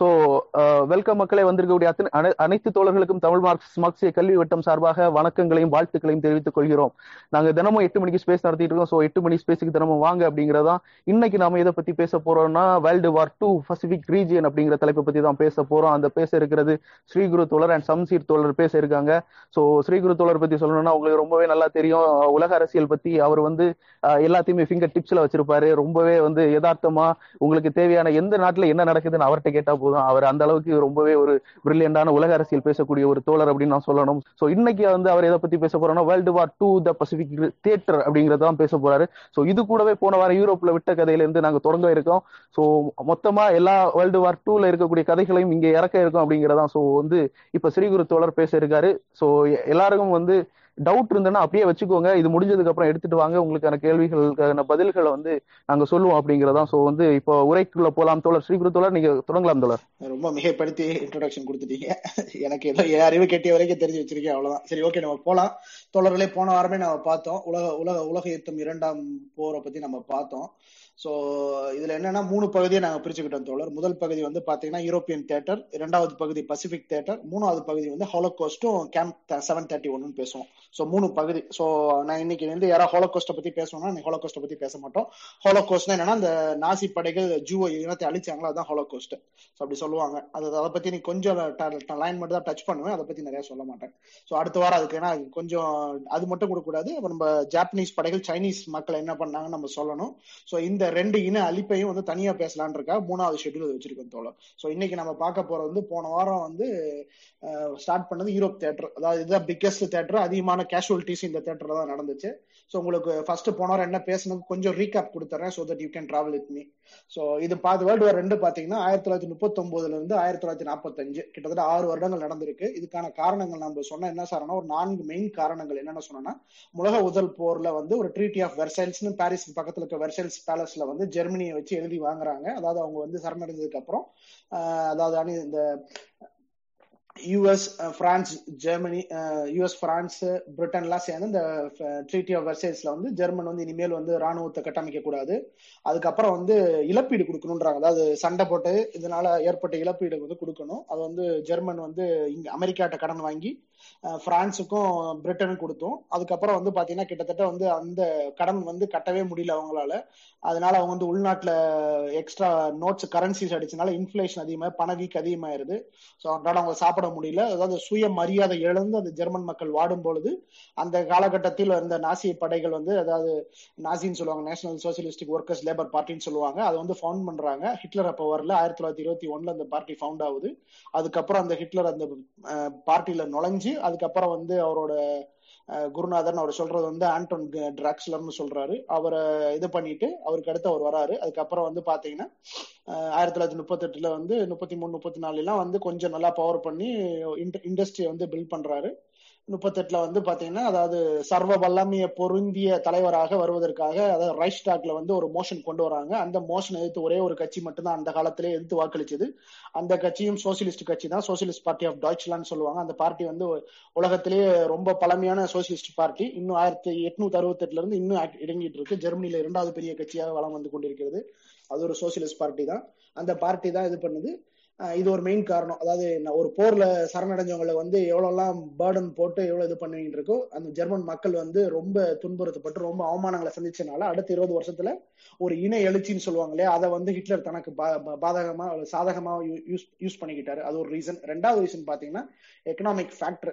So welcome uh, மக்களே வந்திருக்கக்கூடிய அத்தனை அனை- அனைத்து தோழர்களுக்கும் தமிழ் மார்க்ஸ் மார்க்சிய கல்வி வட்டம் சார்பாக வணக்கங்களையும் வாழ்த்துக்களையும் தெரிவித்துக் கொள்கிறோம். நாங்க தினமும் எட்டு மணிக்கு ஸ்பேஸ் நடத்திட்டு இருக்கோம். ஸோ எட்டு மணி ஸ்பேஸுக்கு தினமும் வாங்க அப்படிங்கறதா இன்னைக்கு நாம எதை பத்தி பேச போறோம்னா world war two Pacific region அப்படிங்கிற தலைப்பை பத்தி தான் பேச போறோம். அந்த பேச இருக்கிறது ஸ்ரீகுரு தோழர் அண்ட் சம்சீர் தோழர் பேச இருக்காங்க. ஸோ ஸ்ரீகுரு தோழர் பத்தி சொல்லணும்னா உங்களுக்கு ரொம்பவே நல்லா தெரியும். உலக அரசியல் பத்தி அவர் வந்து எல்லாத்தையுமே ஃபிங்கர் டிப்ஸ்ல வச்சிருப்பாரு. ரொம்பவே வந்து யதார்த்தமா உங்களுக்கு தேவையான எந்த நாட்டுல என்ன நடக்குதுன்னு அவர்கிட்ட கேட்டா போதும். அவர் அந்த அளவுக்கு ரொம்பவே ஒரு பிரில்லியண்டான உலக அரசியல் பேசக்கூடிய ஒரு தோழர் அப்படின்னு நான் சொல்லணும். ஸோ இன்னைக்கு வந்து அவர் எதை பத்தி பேச போறோம்னா world war two the Pacific theatre அப்படிங்கறதான் பேச போறாரு. ஸோ இது கூடவே போன வாரம் யூரோப்ல விட்ட கதையில இருந்து நாங்க தொடங்க இருக்கோம். ஸோ மொத்தமா எல்லா வேர்ல்டு வார் டூல இருக்கக்கூடிய கதைகளையும் இங்க இறக்க இருக்கும் அப்படிங்கறதான். ஸோ வந்து இப்ப ஸ்ரீகுரு தோழர் பேச இருக்காரு. ஸோ எல்லாருக்கும் வந்து டவுட் இருந்ததுன்னா அப்படியே வச்சுக்கோங்க. இது முடிஞ்சதுக்கு அப்புறம் எடுத்துட்டு வாங்க. உங்களுக்கான கேள்விகளுக்கான பதில்களை வந்து நாங்க சொல்லுவோம் அப்படிங்கறதா சோ வந்து இப்போ உரைக்குள்ள போலாம் தோழர். ஸ்ரீகுரு தோழர் நீங்க தொடங்கலாம் தோழர். ரொம்ப மிகப்படுத்தி இன்ட்ரோடக்ஷன் கொடுத்துட்டீங்க. எனக்கு ஏதோ என் அறிவு கெட்டிய வரைக்கும் தெரிஞ்சு வச்சிருக்கேன் அவ்வளவுதான். சரி ஓகே நம்ம போலாம். தோழர்களே போன வாரமே நம்ம பார்த்தோம். உலக உலக உலக யுத்தம் இரண்டாம் போரை பத்தி நம்ம பார்த்தோம். சோ இதுல என்னன்னா மூணு பகுதியை நாங்க பிரிச்சுக்கிட்டோம் தோழர். முதல் பகுதி வந்து பாத்தீங்கன்னா யூரோப்பியன் தேட்டர் இரண்டாவது பகுதி பசிபிக் தேட்டர் மூணாவது பகுதி வந்து ஹோலோகோஸ்டும் கேம்ப் செவன் தேர்ட்டி ஒன்னு பேசுவோம். சோ மூணு பகுதி. சோ நான் இன்னைக்கு வந்து யாராவது ஹோலோகோஸ்ட பத்தி பேசணும்னா ஹோலோகோஸ்ட பத்தி பேச மாட்டோம். ஹோலோகோஸ்ட்னா என்னன்னா அந்த நாசி படைகள் ஜூவோ இனத்தை அழிச்சாங்களோ அதான் ஹோலோகோஸ்ட் ஸோ அப்படி சொல்லுவாங்க. அது அதை பத்தி நீ கொஞ்சம் லைன் மட்டும் தான் டச் பண்ணுவேன். அதை பத்தி நிறைய சொல்ல மாட்டேன். ஸோ அடுத்த வாரம் அதுக்கு ஏன்னா கொஞ்சம் அது மட்டும் கொடுக்கக்கூடாது. நம்ம ஜாப்பனீஸ் படைகள் சைனீஸ் மக்கள் என்ன பண்ணாங்கன்னு நம்ம சொல்லணும். ஸோ இந்த ரெண்டு இன அழிப்பையும் வந்து தனியா பேசலான் இருக்கா? மூணாவது ஷெட்யூல் வச்சிருக்கோம் தோழர். ஸோ இன்னைக்கு நம்ம பார்க்க போறது வந்து போன வாரம் வந்து ஸ்டார்ட் பண்ணது யூரோப் தேட்டர் அதாவது இதுதான் பிக்கஸ்ட் தேட்டர் அதிகமான கேஷுவலிட்டிஸ் இந்த தேட்டர்ல தான் நடந்துச்சு. ஸோ உங்களுக்கு ஃபர்ஸ்ட் போன வாரம் என்ன பேசணும் கொஞ்சம் ரீகேப் கொடுத்துறேன் so that you can travel with me so இது பார்த்து வேர்ல்டு வார் ரெண்டு பாத்தீங்கன்னா ஆயிரத்தி தொள்ளாயிரத்தி முப்பத்தொன்பதுல இருந்து ஆயிரத்தி தொள்ளாயிரத்தி நாற்பத்தஞ்சு கிட்டத்தட்ட ஆறு வருடங்கள் நடந்திருக்கு. இதுக்கான காரணங்கள் நம்ம சொன்ன என்ன சார்னா ஒரு நான்கு மெயின் காரணங்கள் என்னென்ன சொன்னோம்னா உலக முதல் போர்ல வந்து ஒரு ட்ரீட்டி ஆஃப் வெர்சைல்ஸ்னு பாரிஸ் பக்கத்துல இருக்க வெர்சைல்ஸ் பேலஸ்ல வந்து ஜெர்மனியை வச்சு எழுதி வாங்குறாங்க. அதாவது அவங்க வந்து சரணடைஞ்சதுக்கு அப்புறம் ஆஹ் அதாவது அணி இந்த US France Germany US France பிரிட்டன்லாம் சேர்ந்து இந்த ட்ரீட்டி ஆஃப் வெர்சைஸ்ல வந்து ஜெர்மன் வந்து இனிமேல் வந்து ராணுவத்தை கட்டமைக்க கூடாது அதுக்கப்புறம் வந்து இழப்பீடு கொடுக்கணுன்றாங்க அதாவது சண்டை போட்டு இதனால ஏற்பட்ட இழப்பீடு வந்து கொடுக்கணும். அது வந்து ஜெர்மன் வந்து இங்க அமெரிக்காட்ட கடன் வாங்கி பிரான்ஸுக்கும் பிரிட்டனுக்கும் கொடுத்தோம். அதுக்கப்புறம் வந்து பாத்தீங்கன்னா கிட்டத்தட்ட வந்து அந்த கடன் வந்து கட்டவே முடியல அவங்களால. அதனால அவங்க வந்து உள்நாட்டுல எக்ஸ்ட்ரா நோட்ஸ் கரன்சிஸ் அடிச்சனால இன்ஃபிளேஷன் அதிகமாக பணவீக்கு அதிகமாயிருது. ஸோ அதனால அவங்க சாப்பிட முடியல. அதாவது சுய மரியாதை இழந்து அந்த ஜெர்மன் மக்கள் வாடும் பொழுது அந்த காலகட்டத்தில் இருந்த நாசி படைகள் வந்து அதாவது நாசின்னு சொல்லுவாங்க நேஷனல் சோசியலிஸ்டிக் ஒர்க்கர்ஸ் லேபர் பார்ட்டின்னு சொல்லுவாங்க அதை வந்து ஃபவுண்ட் பண்றாங்க. ஹிட்லர் அப்போ வரல ஆயிரத்தி தொள்ளாயிரத்தி இருபத்தி ஒன்னுல அந்த பார்ட்டி ஃபவுண்ட் ஆகுது. அதுக்கப்புறம் அந்த ஹிட்லர் அந்த பார்ட்டியில நுழைஞ்சு அதுக்கப்புறம் வந்து அவரோட குருநாதன் அவர் சொல்றது வந்து ஆண்டோன் டிராக்ஸ்லர்னு சொல்றாரு. அவரை இது பண்ணிட்டு அவருக்கு அடுத்து அவர் வராரு. அதுக்கப்புறம் வந்து பாத்தீங்கன்னா ஆயிரத்தி தொள்ளாயிரத்தி முப்பத்தி எட்டுல வந்து முப்பத்தி மூணு முப்பத்தி நாலுலாம் வந்து கொஞ்சம் நல்லா பவர் பண்ணி இண்டஸ்ட்ரியை வந்து பில்ட் பண்றாரு. முப்பத்தெட்டுல வந்து பாத்தீங்கன்னா அதாவது சர்வ வல்லமைய பொருந்திய தலைவராக வருவதற்காக அதாவது ரைஸ்டாக்ல வந்து ஒரு மோஷன் கொண்டு வராங்க. அந்த மோஷன் எதிர்த்து ஒரே ஒரு கட்சி மட்டும்தான் அந்த காலத்திலே எதிர்த்து வாக்களிச்சது. அந்த கட்சியும் சோசியலிஸ்ட் கட்சி தான். சோசியலிஸ்ட் பார்ட்டி ஆஃப் டாய்ச்லான்னு சொல்லுவாங்க. அந்த பார்ட்டி வந்து உலகத்திலேயே ரொம்ப பழமையான சோசியலிஸ்ட் பார்ட்டி. இன்னும் ஆயிரத்தி எட்நூத்தி அறுபத்தெட்டுல இருந்து இன்னும் act- இருக்கு. ஜெர்மனில இரண்டாவது பெரிய கட்சியாக வளம் வந்து கொண்டிருக்கிறது. அது ஒரு சோசியலிஸ்ட் பார்ட்டி தான். அந்த பார்ட்டி தான் இது பண்ணுது. இது ஒரு மெயின் காரணம். அதாவது நான் ஒரு போர்ல சரணடைஞ்சவங்களை வந்து எவ்வளவுலாம் பேர்டன் போட்டு எவ்வளவு இது பண்ணிட்டு இருக்கோ அந்த ஜெர்மன் மக்கள் வந்து ரொம்ப துன்புறுத்தப்பட்டு ரொம்ப அவமானங்களை சந்திச்சனால அடுத்த இருபது வருஷத்துல ஒரு இன எழுச்சின்னு சொல்லுவாங்க இல்லையா? அதை வந்து ஹிட்லர் தனக்கு பா- பா- பாதகமா சாதகமா யூஸ் யூஸ் பண்ணிக்கிட்டாரு. அது ஒரு ரீசன் ரெண்டாவது ரீசன் பாத்தீங்கன்னா எக்கனாமிக் ஃபேக்டர்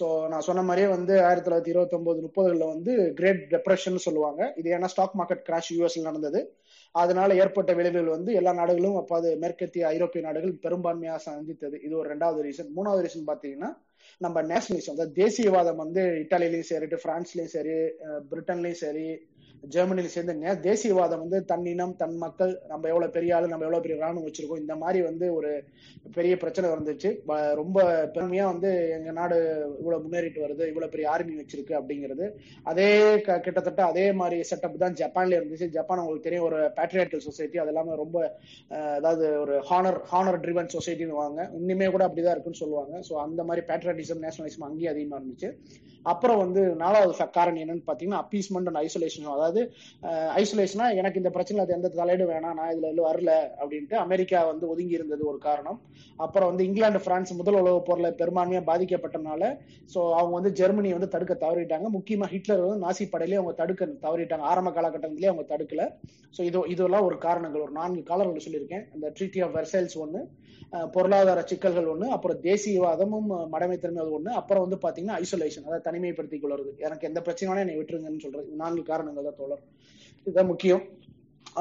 சோ நான் சொன்ன மாதிரியே வந்து ஆயிரத்தி தொள்ளாயிரத்தி இருபத்தி ஒன்பது முப்பதுல வந்து கிரேட் டெப்ரெஷன் சொல்லுவாங்க. இது ஏன்னா ஸ்டாக் மார்க்கெட் கிராஷ் யூஎஸ்ல நடந்தது. அதனால ஏற்பட்ட விளைவுகள் வந்து எல்லா நாடுகளும் அப்போ அது மேற்கத்திய ஐரோப்பிய நாடுகள் பெரும்பான்மையாக சந்தித்தது. இது ஒரு ரெண்டாவது ரீசன் மூணாவது ரீசன் பாத்தீங்கன்னா நம்ம நேஷனலிசம் அதாவது தேசியவாதம் வந்து இட்டாலியிலயும் சரி பிரான்ஸ்லயும் சரி பிரிட்டன்லயும் சரி ஜெர்மனியில சேர்ந்து தேசியவாதம் வந்து தன் இனம் தன் மக்கள் நம்ம எவ்வளவு பெரிய ஆளு நம்ம எவ்வளவு பெரிய ராணுவம் வச்சிருக்கோம் இந்த மாதிரி வந்து ஒரு பெரிய பிரச்சனை வந்துச்சு ப- ரொம்ப பெருமையா வந்து எங்க நாடு இவ்வளவு முன்னேறிட்டு வருது இவ்வளவு பெரிய ஆர்மி வச்சிருக்கு அப்படிங்கிறது. அதே க- கிட்டத்தட்ட அதே மாதிரி செட்டப் தான் ஜப்பான்ல இருந்துச்சு. ஜப்பான் உங்களுக்கு தெரியும் ஒரு பேட்ரியாட்டிக் சொசைட்டி அது எல்லாமே ரொம்ப அதாவது ஒரு ஹானர் ஹானர் ட்ரிவன் சொசைட்டின்னு வாங்க. இன்னுமே கூட அப்படிதான் இருக்குன்னு சொல்லுவாங்க. ஸோ அந்த மாதிரி பேட்ரியாட்டிசம் நேஷனலிசம் அங்கேயும் அதிகமா இருந்துச்சு. அப்புறம் வந்து நாலாவது காரணம் என்னன்னு பாத்தீங்கன்னா அப்பீஸ்மெண்ட் அண்ட் ஐசோலேஷன் அதாவது அதாவது ஐசோலேஷனா எனக்கு இந்த பிரச்சனை அது எந்த தலையீடு வேணாம் நான் இதுல எல்லாம் வரல அப்படின்ட்டு அமெரிக்கா வந்து ஒதுங்கி இருந்தது ஒரு காரணம். அப்புறம் வந்து இங்கிலாந்து பிரான்ஸ் முதல் உலக போர்ல பெரும்பான்மையா பாதிக்கப்பட்டனால சோ அவங்க வந்து ஜெர்மனி வந்து தடுக்க தவறிட்டாங்க. முக்கியமா ஹிட்லர் வந்து நாசி படையிலே அவங்க தடுக்க தவறிட்டாங்க. ஆரம்ப காலகட்டத்திலேயே அவங்க தடுக்கல. சோ இது இதெல்லாம் ஒரு காரணங்கள். ஒரு நான்கு காலங்கள் சொல்லியிருக்கேன். இந்த ட்ரீட்டி ஆஃப் வெர்சைல்ஸ் ஒன்று பொருளாதார சிக்கல்கள் ஒண்ணு அப்புறம் தேசியவாதமும் மடமைத்தன்மை அது ஒண்ணு அப்புறம் வந்து பாத்தீங்கன்னா ஐசோலேஷன் அதாவது தனிமைப்படுத்திக் கொள்வது. எனக்கு எந்த பிரச்சனையான என்னை விட்டுருங்கன்னு சொல்றது நான்கு காரணங்கள் தான் தோழர். இதுதான் முக்கியம்.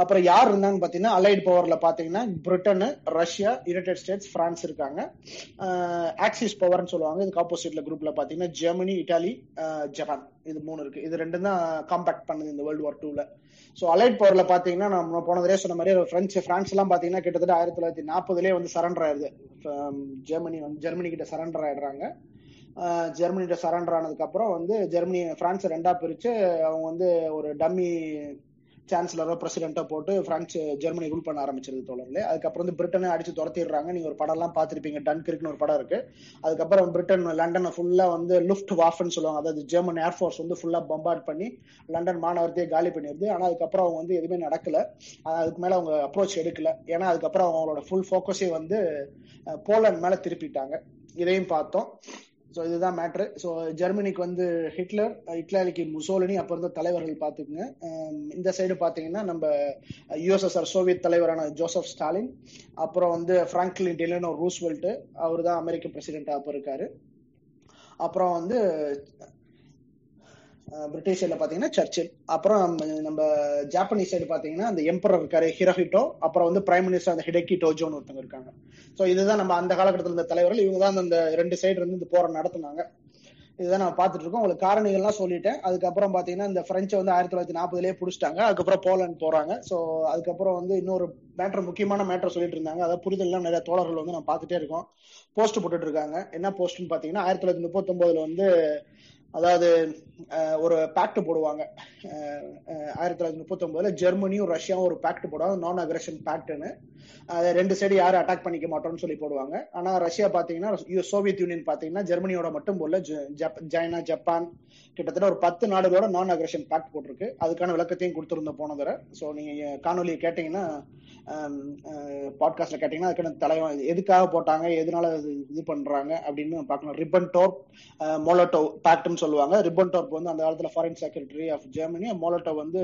அப்புறம் யார் இருந்தாங்கன்னு பாத்தீங்கன்னா அலைட் பவர்ல பாத்தீங்கன்னா Britain Russia United States France இருக்காங்க. ஆக்சிஸ் பவர்னு சொல்லுவாங்க. இதுக்கு ஆப்போசிட்ல குரூப்ல பாத்தீங்கன்னா ஜெர்மனி இட்டாலி ஜப்பான் இது மூணு இருக்கு. இது ரெண்டும் தான் காம்பாக்ட் பண்ணுது இந்த வேர்ல்டு வார் டூல ஸோ அலைட் பவர்ல பாத்தீங்கன்னா நம்ம போனதே சொன்ன மாதிரி பிரெஞ்சு பிரான்ஸ் எல்லாம் பாத்தீங்கன்னா கிட்டத்தட்ட ஆயிரத்தி தொள்ளாயிரத்தி நாற்பதுலேயே வந்து சரண்டர் ஆயிருது. ஜெர்மனி வந்து ஜெர்மனி கிட்ட சரண்டர் ஆயிடுறாங்க. ஜெர்மனிட்ட சரண்டர் ஆனதுக்கு அப்புறம் வந்து ஜெர்மனி பிரான்ஸ் ரெண்டா பிரிச்சு அவங்க வந்து ஒரு டம்மி சான்சலரோ பிரசிடென்ட்டோ போட்டு பிரான்ஸ் ஜெர்மனி ரூல் பண்ண ஆரம்பிச்சிருது தோழர்களே. அதுக்கப்புறம் வந்து பிரிட்டனை அடிச்சு துரத்திடுறாங்க. நீங்க ஒரு படம் எல்லாம் பாத்திருப்பீங்க டன்கிர்க்னு ஒரு படம் இருக்கு. அதுக்கப்புறம் பிரிட்டன் லண்டனை ஃபுல்லா வந்து லுஃப்ட் வாஃப்னு சொல்லுவாங்க. அதாவது ஜெர்மன் ஏர்ஃபோர்ஸ் வந்து ஃபுல்லா பம்பார்ட் பண்ணி லண்டன் மாநகரத்தையே காலி பண்ணிடுது. ஆனா அதுக்கப்புறம் அவங்க வந்து எதுவுமே நடக்கல. அதுக்கு மேல அவங்க அப்ரோச் எடுக்கல. ஏன்னா அதுக்கப்புறம் அவங்களோட ஃபுல் ஃபோக்கஸே வந்து போலண்ட் மேல திருப்பிட்டாங்க. இதையும் பார்த்தோம். ஸோ இதுதான் மேட்ரு ஸோ ஜெர்மனிக்கு வந்து ஹிட்லர் இட்லாலிக்கு முசோலினி அப்போ இருந்த தலைவர்கள் பார்த்துக்குங்க. Um, இந்த சைடு பார்த்தீங்கன்னா நம்ம uh, யுஎஸ்எஸ்ஆர் சோவியத் தலைவரான ஜோசப் ஸ்டாலின் அப்புறம் வந்து ஃப்ராங்க்லின் டெலினோ ரூஸ்வெல்ட்டு அவர் தான் அமெரிக்க பிரசிடென்ட் அப்போ இருக்காரு அப்புறம் வந்து பிரிட்டிஷ் சைடில் சர்ச்சில் அப்புறம் நம்ம ஜாப்பனீஸ் சைடு பாத்தீங்கன்னா அந்த எம்பரர் இருக்காரு ஹிரோஹிட்டோ அப்புறம் வந்து பிரைம் மினிஸ்டர் அந்த ஹிடக்கி டோஜோன்னு ஒருத்தவங்க இருக்காங்க. ஸோ இதுதான் நம்ம அந்த காலகட்டத்தில் இருந்த தலைவர்கள். இவங்க தான் அந்த ரெண்டு சைடு இருந்து இந்த போரை நடத்துனாங்க. இதுதான் நான் பார்த்துட்டு இருக்கோம். உங்களுக்கு காரணிகள்லாம் சொல்லிட்டேன். அதுக்கப்புறம் பார்த்தீங்கன்னா இந்த பிரெஞ்சை வந்து ஆயிரத்தி தொள்ளாயிரத்தி நாற்பதுலேயே பிடிச்சிட்டாங்க. அதுக்கப்புறம் போலண்ட் போறாங்க. ஸோ அதுக்கப்புறம் வந்து இன்னொரு மேட்ரு முக்கியமான மேட்ரு சொல்லிட்டு இருந்தாங்க. அதாவது புரிதல்லாம் நிறைய தோழர்கள் வந்து நான் பார்த்துட்டே இருக்கோம். போஸ்ட் போட்டுட்டு இருக்காங்க. என்ன போஸ்ட்னு பார்த்தீங்கன்னா ஆயிரத்தி தொள்ளாயிரத்தி முப்பத்தொன்பதுல வந்து அதாவது ஒரு பேக்ட் போடுவாங்க. ஆயிரத்தி தொள்ளாயிரத்தி முப்பத்தி ஒன்பதுல ஜெர்மனியும் ரஷ்யாவும் ஒரு பேக்ட் போடுவாங்க. நான் அக்ரஷன் பேக்ட்னு ரெண்டு சைடு யாரும் அட்டாக் பண்ணிக்க மாட்டோம்னு சொல்லி போடுவாங்க. ஆனா ரஷ்யா பாத்தீங்கன்னா சோவியத் யூனியன் பாத்தீங்கன்னா ஜெர்மனியோட மட்டும் போல சைனா ஜப்பான் கிட்டத்தட்ட ஒரு பத்து நாடுகளோட நான் அக்ரஷன் பேக்ட் போட்டிருக்கு. அதுக்கான விளக்கத்தையும் கொடுத்துருந்த போன தடவை. ஸோ நீங்க காணொலியை கேட்டீங்கன்னா பாட்காஸ்ட்ல கேட்டீங்கன்னா அதுக்கான தலைவன் எதுக்காக போட்டாங்க எதனால இது பண்றாங்க அப்படின்னு பார்க்கணும் ரிப்பன் டோப் மோலோட்டோ பேக்ட்னு சொல்லுவாங்க. ரிப்பன் டோப் வந்து அந்த காலத்துல foreign secretary of Germany Molotov வந்து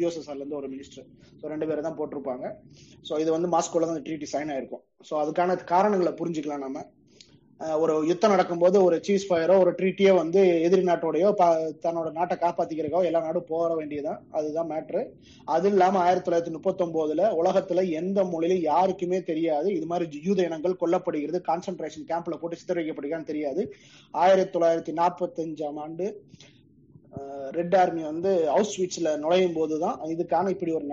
யூஎஸ்எஸ்ஆர்ல இருந்து ஒரு மினிஸ்டர் ஸோ ரெண்டு பேரும் தான் போட்டிருப்பாங்க. ஸோ இது வந்து மாஸ்கோல தான் ட்ரீட்டி சைன் ஆயிருக்கும். ஸோ அதுக்கான காரணங்களை புரிஞ்சுக்கலாம் நம்ம ஒரு யுத்தம் நடக்கும்போது ஒரு சீஸ் ஃபயரோ ஒரு ட்ரீட்டியோ வந்து எதிரி நாட்டோடையோ தன்னோட நாட்டை காப்பாத்திக்கிறக்கோ எல்லா நாடும் போற வேண்டியதுதான். அதுதான் மேட்ரு அது இல்லாம ஆயிரத்தி தொள்ளாயிரத்தி முப்பத்தி ஒன்பதுல உலகத்துல எந்த மொழியிலும் யாருக்குமே தெரியாது. இது மாதிரி யூத இனங்கள் கொல்லப்படுகிறது. கான்சென்ட்ரேஷன் கேம்ப்ல போட்டு சித்தரிக்கப்படுகிறான்னு தெரியாது. ஆயிரத்தி தொள்ளாயிரத்தி நாற்பத்தி அஞ்சாம் ஆண்டு ரெட் ஆர்மி வந்து ஹவுஸ் ஸ்வீட்ஸ்ல நுழையும் போதுதான் இதுக்கான இப்படி ஒரு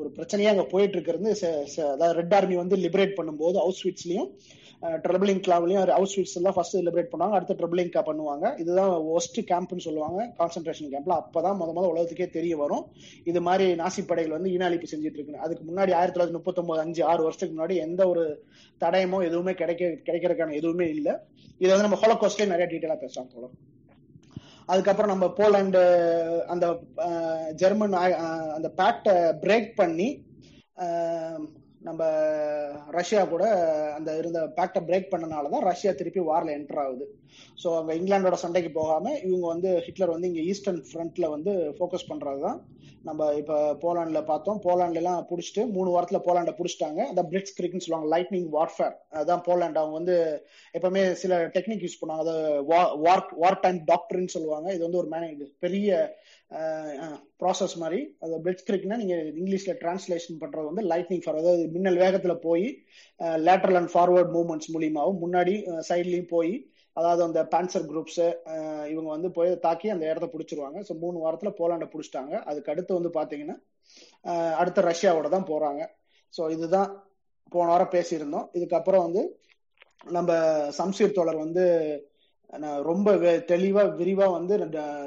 ஒரு பிரச்சனையா அங்க போயிட்டு இருக்கிறது அதாவது ரெட் ஆர்மி வந்து லிபரேட் பண்ணும்போது ஹவுஸ் ஸ்வீட்ஸ்லயும் ட்ரபிளிங் கிளாவ்லயும் ஹவுஸ் ஸ்வீட்ஸ் எல்லாம் ஃபர்ஸ்ட் லிபரேட் பண்ணுவாங்க அடுத்து ட்ரபிளிங் கா பண்ணுவாங்க. இதுதான் ஒஸ்ட் கேம்ப்னு சொல்லுவாங்க கான்சென்ட்ரேஷன் கேம்ப்ல அப்பதான் முத முதல்ல உலகத்துக்கே தெரிய வரும். இது மாதிரி நாசி படைகள் வந்து இனாளிப்பு செஞ்சுட்டு இருக்கு. அதுக்கு முன்னாடி ஆயிரத்தி தொள்ளாயிரத்தி முப்பத்தி ஒன்பது அஞ்சு ஆறு வருஷத்துக்கு முன்னாடி எந்த ஒரு தடயமோ எதுவுமே கிடைக்க கிடைக்கிறதுக்கான எதுவுமே இல்லை. இதை வந்து நம்ம ஹோலோகாஸ்ட்லயே நிறைய டீட்டெயிலா பேசலாம் போல அதுக்கப்புறம் நம்ம போலாண்டு அந்த ஜெர்மன் அந்த பேக்டை பிரேக் பண்ணி நம்ம ரஷ்யா கூட அந்த இருந்த பேக்டை பிரேக் பண்ணனாலதான் ரஷ்யா திருப்பி வாரில் என்டர் ஆகுது. ஸோ அங்கே இங்கிலாண்டோட சண்டைக்கு போகாம இவங்க வந்து ஹிட்லர் வந்து இங்கே ஈஸ்டர்ன் ஃப்ரண்ட்ல வந்து ஃபோக்கஸ் பண்றதுதான் நம்ம இப்ப போலாண்ட்ல பார்த்தோம். போலாண்ட்ல எல்லாம் புடிச்சிட்டு மூணு வாரத்துல போலாண்ட புடிச்சிட்டாங்க. அந்த பிளிட்ஸ் கிரிக்னு சொல்லுவாங்க. லைட்னிங் வார்ஃபேர் அதான் போலாண்ட். அவங்க வந்து எப்பவுமே சில டெக்னிக் யூஸ் பண்ணுவாங்க. அதாவது வார் டைம் டாக்டர்னு சொல்லுவாங்க. இது வந்து ஒரு மேனேஜ் பெரிய ப்ராசஸ் மாதிரி. அது பிளிட்ஸ் கிரிக்னா நீங்க இங்கிலீஷ்ல டிரான்ஸ்லேஷன் பண்றது வந்து லைட்னிங் ஃபார் அதாவது மின்னல் வேகத்துல போய் லேட்டரல் அண்ட் ஃபார்வர்ட் மூவ்மெண்ட்ஸ் மூலியமாகவும் முன்னாடி சைட்லயும் போய் அதாவது அந்த பேன்சர் குரூப்ஸ் இவங்க வந்து போய் தாக்கி அந்த இடத்த பிடிச்சிருவாங்க. ஸோ மூணு வாரத்துல போலாண்டை பிடிச்சிட்டாங்க. அதுக்கு அடுத்து வந்து பாத்தீங்கன்னா அடுத்த ரஷ்யாவோட தான் போறாங்க. ஸோ இதுதான் போன வாரம் பேசியிருந்தோம். இதுக்கப்புறம் வந்து நம்ம சம்சீர் தோழர் வந்து ரொம்ப தெளிவா விரிவா வந்து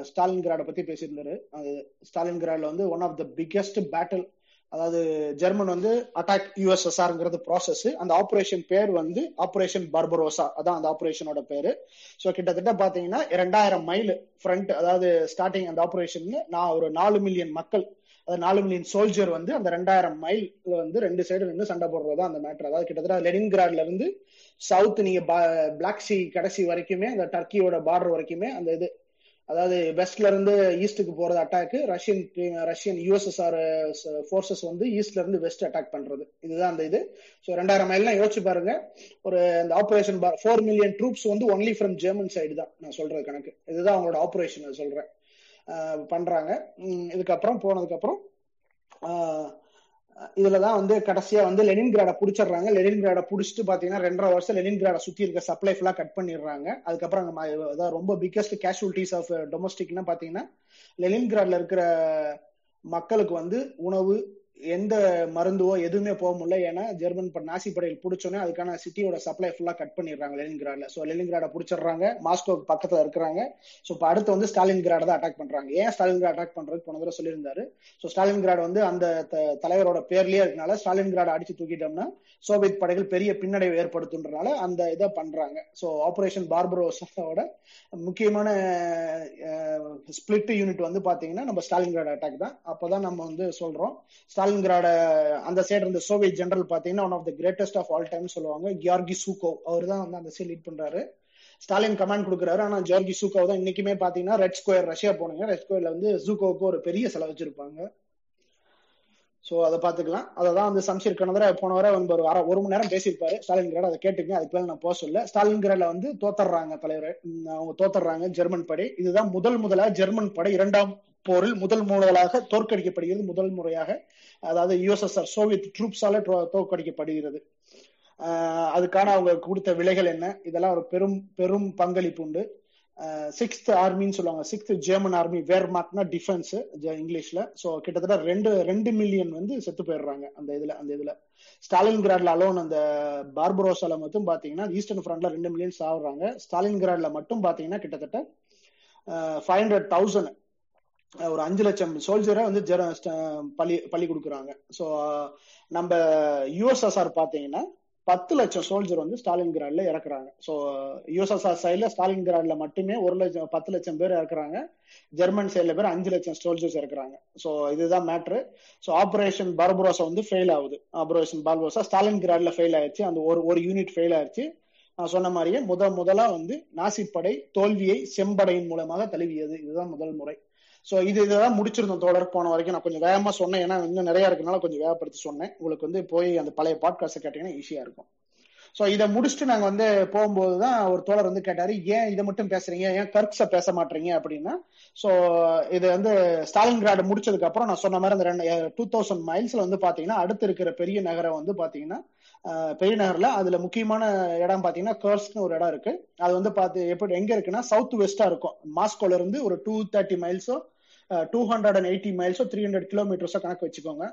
ஸ்டாலின் கிராட பத்தி பேசியிருந்தாரு. அது ஸ்டாலின் கிராட்ல வந்து one of the biggest battle அதாவது ஜெர்மன் வந்து அட்டாக் யூஎஸ்எஸ்ஆர்ங்கிறது ப்ராசஸ் அந்த ஆபரேஷன் பேர் வந்து ஆபரேஷன் பார்பரோசா அதான் அந்த ஆபரேஷனோட பேரு. ஸோ கிட்டத்தட்ட பாத்தீங்கன்னா ரெண்டாயிரம் மைல் ஃப்ரண்ட் அதாவது ஸ்டார்டிங் அந்த ஆபரேஷன் நான் ஒரு நாலு மில்லியன் மக்கள் அதாவது நாலு மில்லியன் சோல்ஜர் வந்து அந்த ரெண்டாயிரம் மைல் வந்து ரெண்டு சைடு நின்று சண்டை போடுறது அந்த மேட்டர் அதாவது கிட்டத்தட்ட லெனின்கிராட்ல இருந்து சவுத் நீங்க பிளாக் சி கடைசி வரைக்குமே அந்த டர்க்கியோட பார்டர் வரைக்குமே அந்த இது அதாவது வெஸ்ட்ல இருந்து ஈஸ்டுக்கு போறது attack Russian Russian USSR forces வந்து ஈஸ்ட்ல இருந்து வெஸ்ட் அட்டாக் பண்றது. இதுதான் அந்த இது. ஸோ ரெண்டாயிரம் மைல்லாம் யோசிச்சு பாருங்க. ஒரு இந்த ஆபரேஷன் ஃபோர் மில்லியன் ட்ரூப்ஸ் வந்து ஒன்லி ஃப்ரம் ஜெர்மன் சைடு தான். நான் சொல்றது கணக்கு. இதுதான் அவங்களோட ஆபரேஷன் சொல்றேன். பண்றாங்க. இதுக்கப்புறம் போனதுக்கு அப்புறம் இதுலதான் வந்து கடைசியா வந்து லெனின் லெனின்கிராட புடிச்சிடுறாங்க. லெனின்கிராட புடிச்சிட்டு பாத்தீங்கன்னா ரெண்டரை வருஷம் லெனின்கிராட சுத்தி இருக்க சப்ளை ஃபுல்லா கட் பண்ணிடுறாங்க. அதுக்கப்புறம் அங்க ரொம்ப பிக்கஸ்ட் கேஷுவலிட்டிஸ் ஆஃப் டொமஸ்டிக்னா பாத்தீங்கன்னா லெனின் கிராட்ல இருக்கிற மக்களுக்கு வந்து உணவு எந்த மருந்துவோ எதுவுமே போக முடியல. ஏன்னா ஜெர்மன் நாசி படையில் பிடிச்சோன்னே அதுக்கான சிட்டியோட சப்ளை ஃபுல்லா கட் பண்ணிடுறாங்க லெனின்கிராட்ல ஸோ லெனின்கிராட பிடிச்சிடுறாங்க. மாஸ்கோ பக்கத்துல இருக்கிறாங்க. ஸோ இப்போ அடுத்து வந்து ஸ்டாலின் கிராட தான் அட்டாக் பண்றாங்க. ஏன் ஸ்டாலின் கிராட் அட்டாக் பண்றது போன தடவை சொல்லியிருந்தாரு. ஸோ ஸ்டாலின் கிராட் வந்து அந்த தலைவரோட பேர்லயே இருக்கனால ஸ்டாலின் கிராட அடிச்சு தூக்கிட்டோம்னா சோவியத் படைகள் பெரிய பின்னடைவு ஏற்படுத்துன்றனால அந்த இதை பண்றாங்க. ஸோ ஆபரேஷன் பார்பரோஸோட முக்கியமான ஸ்பிளிட் யூனிட் வந்து பாத்தீங்கன்னா நம்ம ஸ்டாலின் கிராட் அட்டாக் தான். அப்போதான் நம்ம வந்து சொல்றோம். ஸ்டாலின்கிராட அந்த சைடு இருந்த சோவியத் ஜெனரல் பாத்தீங்கன்னா one of the greatest of all time சொல்லுவாங்க. கியார்கி சூகோ அவர் தான் வந்து அந்த சைடு லீட் பண்றாரு. ஸ்டாலின் கமாண்ட் கொடுக்குறாரு. ஆனா ஜார்கி சூகோ தான் இன்னைக்குமே பாத்தீங்கன்னா ரெட் ஸ்கொயர் ரஷ்யா போனீங்க. ரெட் ஸ்கொயர்ல வந்து ஜூகோவுக்கு ஒரு பெரிய செலவு வச்சிருப்பாங்க சோ அதை பாத்துக்கலாம் அததான் வந்து சம்சீர் கணதர போன வரை வந்து ஒரு அரை ஒரு மணி நேரம் பேசியிருப்பாரு. ஸ்டாலின் கிராட் அதை கேட்டுங்க. அதுக்கு மேல நான் போக சொல்ல ஸ்டாலின் கிராட்ல வந்து தோத்தர்றாங்க தலைவர். அவங்க தோத்தர்றாங்க. ஜெர்மன் படை. இதுதான் முதல் முதலா ஜெர்மன் படை. இரண்டாம் போரில் முதல் முதலாக தோற்கடிக்கப்படுகிறது முதல் முறையாக. அதாவது யுஎஸ்எஸ்ஆர் சோவியத் ட்ரூப்ஸால தோற்கடிக்கப்படுகிறது. அதுக்கான அவங்க கொடுத்த விலைகள் என்ன? இதெல்லாம் ஒரு பெரும் பெரும் பங்களிப்பு உண்டு. சிக்ஸ்த் ஆர்மின்னு சொல்லுவாங்க. சிக்ஸ்த் ஜெர்மன் ஆர்மி வேர் மார்க்னா டிஃபென்ஸ் இங்கிலீஷ்ல. ஸோ கிட்டத்தட்ட ரெண்டு ரெண்டு மில்லியன் வந்து செத்து போயிடுறாங்க அந்த இதுல அந்த இதுல. ஸ்டாலின் கிராட்ல அலோன் அந்த பார்பரோசால மட்டும் பாத்தீங்கன்னா ஈஸ்டர்ன் ஃப்ரண்ட்ல ரெண்டு மில்லியன் சாவுறாங்க. ஸ்டாலின் கிராட்ல மட்டும் பாத்தீங்கன்னா கிட்டத்தட்ட ஃபைவ் ஹண்ட்ரட் தௌசண்ட் ஒரு அஞ்சு லட்சம் சோல்ஜரை வந்து பள்ளி பள்ளி கொடுக்குறாங்க. ஸோ நம்ம யுஎஸ்எஸ்ஆர் பார்த்தீங்கன்னா பத்து லட்சம் சோல்ஜர் வந்து ஸ்டாலின் கிராட்ல இறக்குறாங்க ஸோ யுஎஸ்எஸ்ஆர் சைட்ல ஸ்டாலின் கிராட்ல மட்டுமே ஒரு லட்சம் பத்து லட்சம் பேர் இறக்குறாங்க. ஜெர்மன் சைட்ல பேர் அஞ்சு லட்சம் சோல்ஜர்ஸ் இறக்குறாங்க. ஸோ இதுதான் மேட்ரு ஸோ ஆப்ரேஷன் பார்பரோசா வந்து ஃபெயில் ஆகுது. ஆப்ரேஷன் பார்பரோசா ஸ்டாலின் கிராட்ல ஃபெயில் ஆயிடுச்சு அந்த ஒரு ஒரு யூனிட் ஃபெயில் ஆயிடுச்சு நான் சொன்ன மாதிரியே முத முதலா வந்து நாசிப்படை தோல்வியை செம்படையின் மூலமாக தழுவியது. இதுதான் முதல் முறை. சோ இது இதெல்லாம் முடிச்சிருந்தோம் தொடர் போன வரைக்கும் நான் கொஞ்சம் வேகமா சொன்னேன். ஏன்னா இன்னும் நிறைய இருக்கனால கொஞ்சம் வேகப்படுத்தி சொன்னேன். உங்களுக்கு வந்து போய் அந்த பழைய பாட்காஸ்ட் கேட்டீங்கன்னா ஈஸியா இருக்கும். சோ இதை முடிச்சுட்டு நாங்க வந்து போகும்போது தான் ஒரு தோழர் வந்து கேட்டாரு ஏன் இதை மட்டும் பேசுறீங்க? ஏன் கர்க்ஸ பேச மாட்டீங்க? அப்படின்னா சோ இது வந்து ஸ்டாலின் கிராட் முடிச்சதுக்கு அப்புறம் நான் சொன்ன மாதிரி அந்த ரெண்டு டூ தௌசண்ட் மைல்ஸ்ல வந்து பாத்தீங்கன்னா அடுத்து இருக்கிற பெரிய நகரம் வந்து பாத்தீங்கன்னா பெரிய நகர்ல அதுல முக்கியமான இடம் பாத்தீங்கன்னா கர்ஸ்னு ஒரு இடம் இருக்கு. அது வந்து பாத்து எப்படி எங்க இருக்குன்னா சவுத் வெஸ்டா இருக்கும். மாஸ்கோல இருந்து ஒரு டூ தேர்ட்டி மைல்ஸோ டூ ஹண்ட்ரட் அண்ட் எயிட்டி மைல்ஸோ த்ரீ ஹண்ட்ரட் கிலோமீட்டர்ஸோ கணக்கு வச்சுக்கோங்க.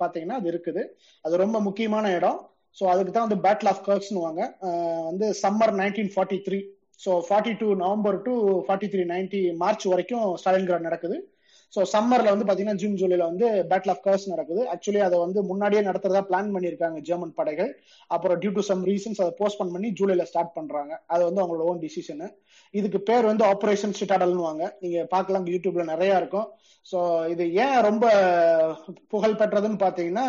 பாத்தீங்கன்னா அது இருக்குது. அது ரொம்ப முக்கியமான இடம். ஸோ அதுக்கு தான் வந்து பேட்டில் ஆஃப் கர்க்ஸ்னுவாங்க வந்து summer nineteen forty three so forty two November to forty three ninety March வரைக்கும் ஸ்டாலின்கிராட் நடக்குது. ஸோ சம்மர்ல வந்து பாத்தீங்கன்னா ஜூன் ஜூலைல வந்து பேட்டில் ஆஃப் கர்ஸ் நடக்குது. ஆக்சுவலி அதை வந்து முன்னாடியே நடத்துறதா பிளான் பண்ணியிருக்காங்க ஜெர்மன் படைகள். அப்புறம் டியூ டு சம் ரீசன்ஸ் அதை போஸ்ட்போன் பண்ணி ஜூலைல ஸ்டார்ட் பண்றாங்க. அது வந்து அவங்களோட ஓன் டிசிஷனு இதுக்கு பேர் வந்து ஆபரேஷன் ஸ்டாடல்னுவாங்க நீங்க பார்க்கலாம் யூடியூப்ல நிறைய இருக்கும். ஸோ இது ஏன் ரொம்ப புகழ் பெற்றதுன்னு பாத்தீங்கன்னா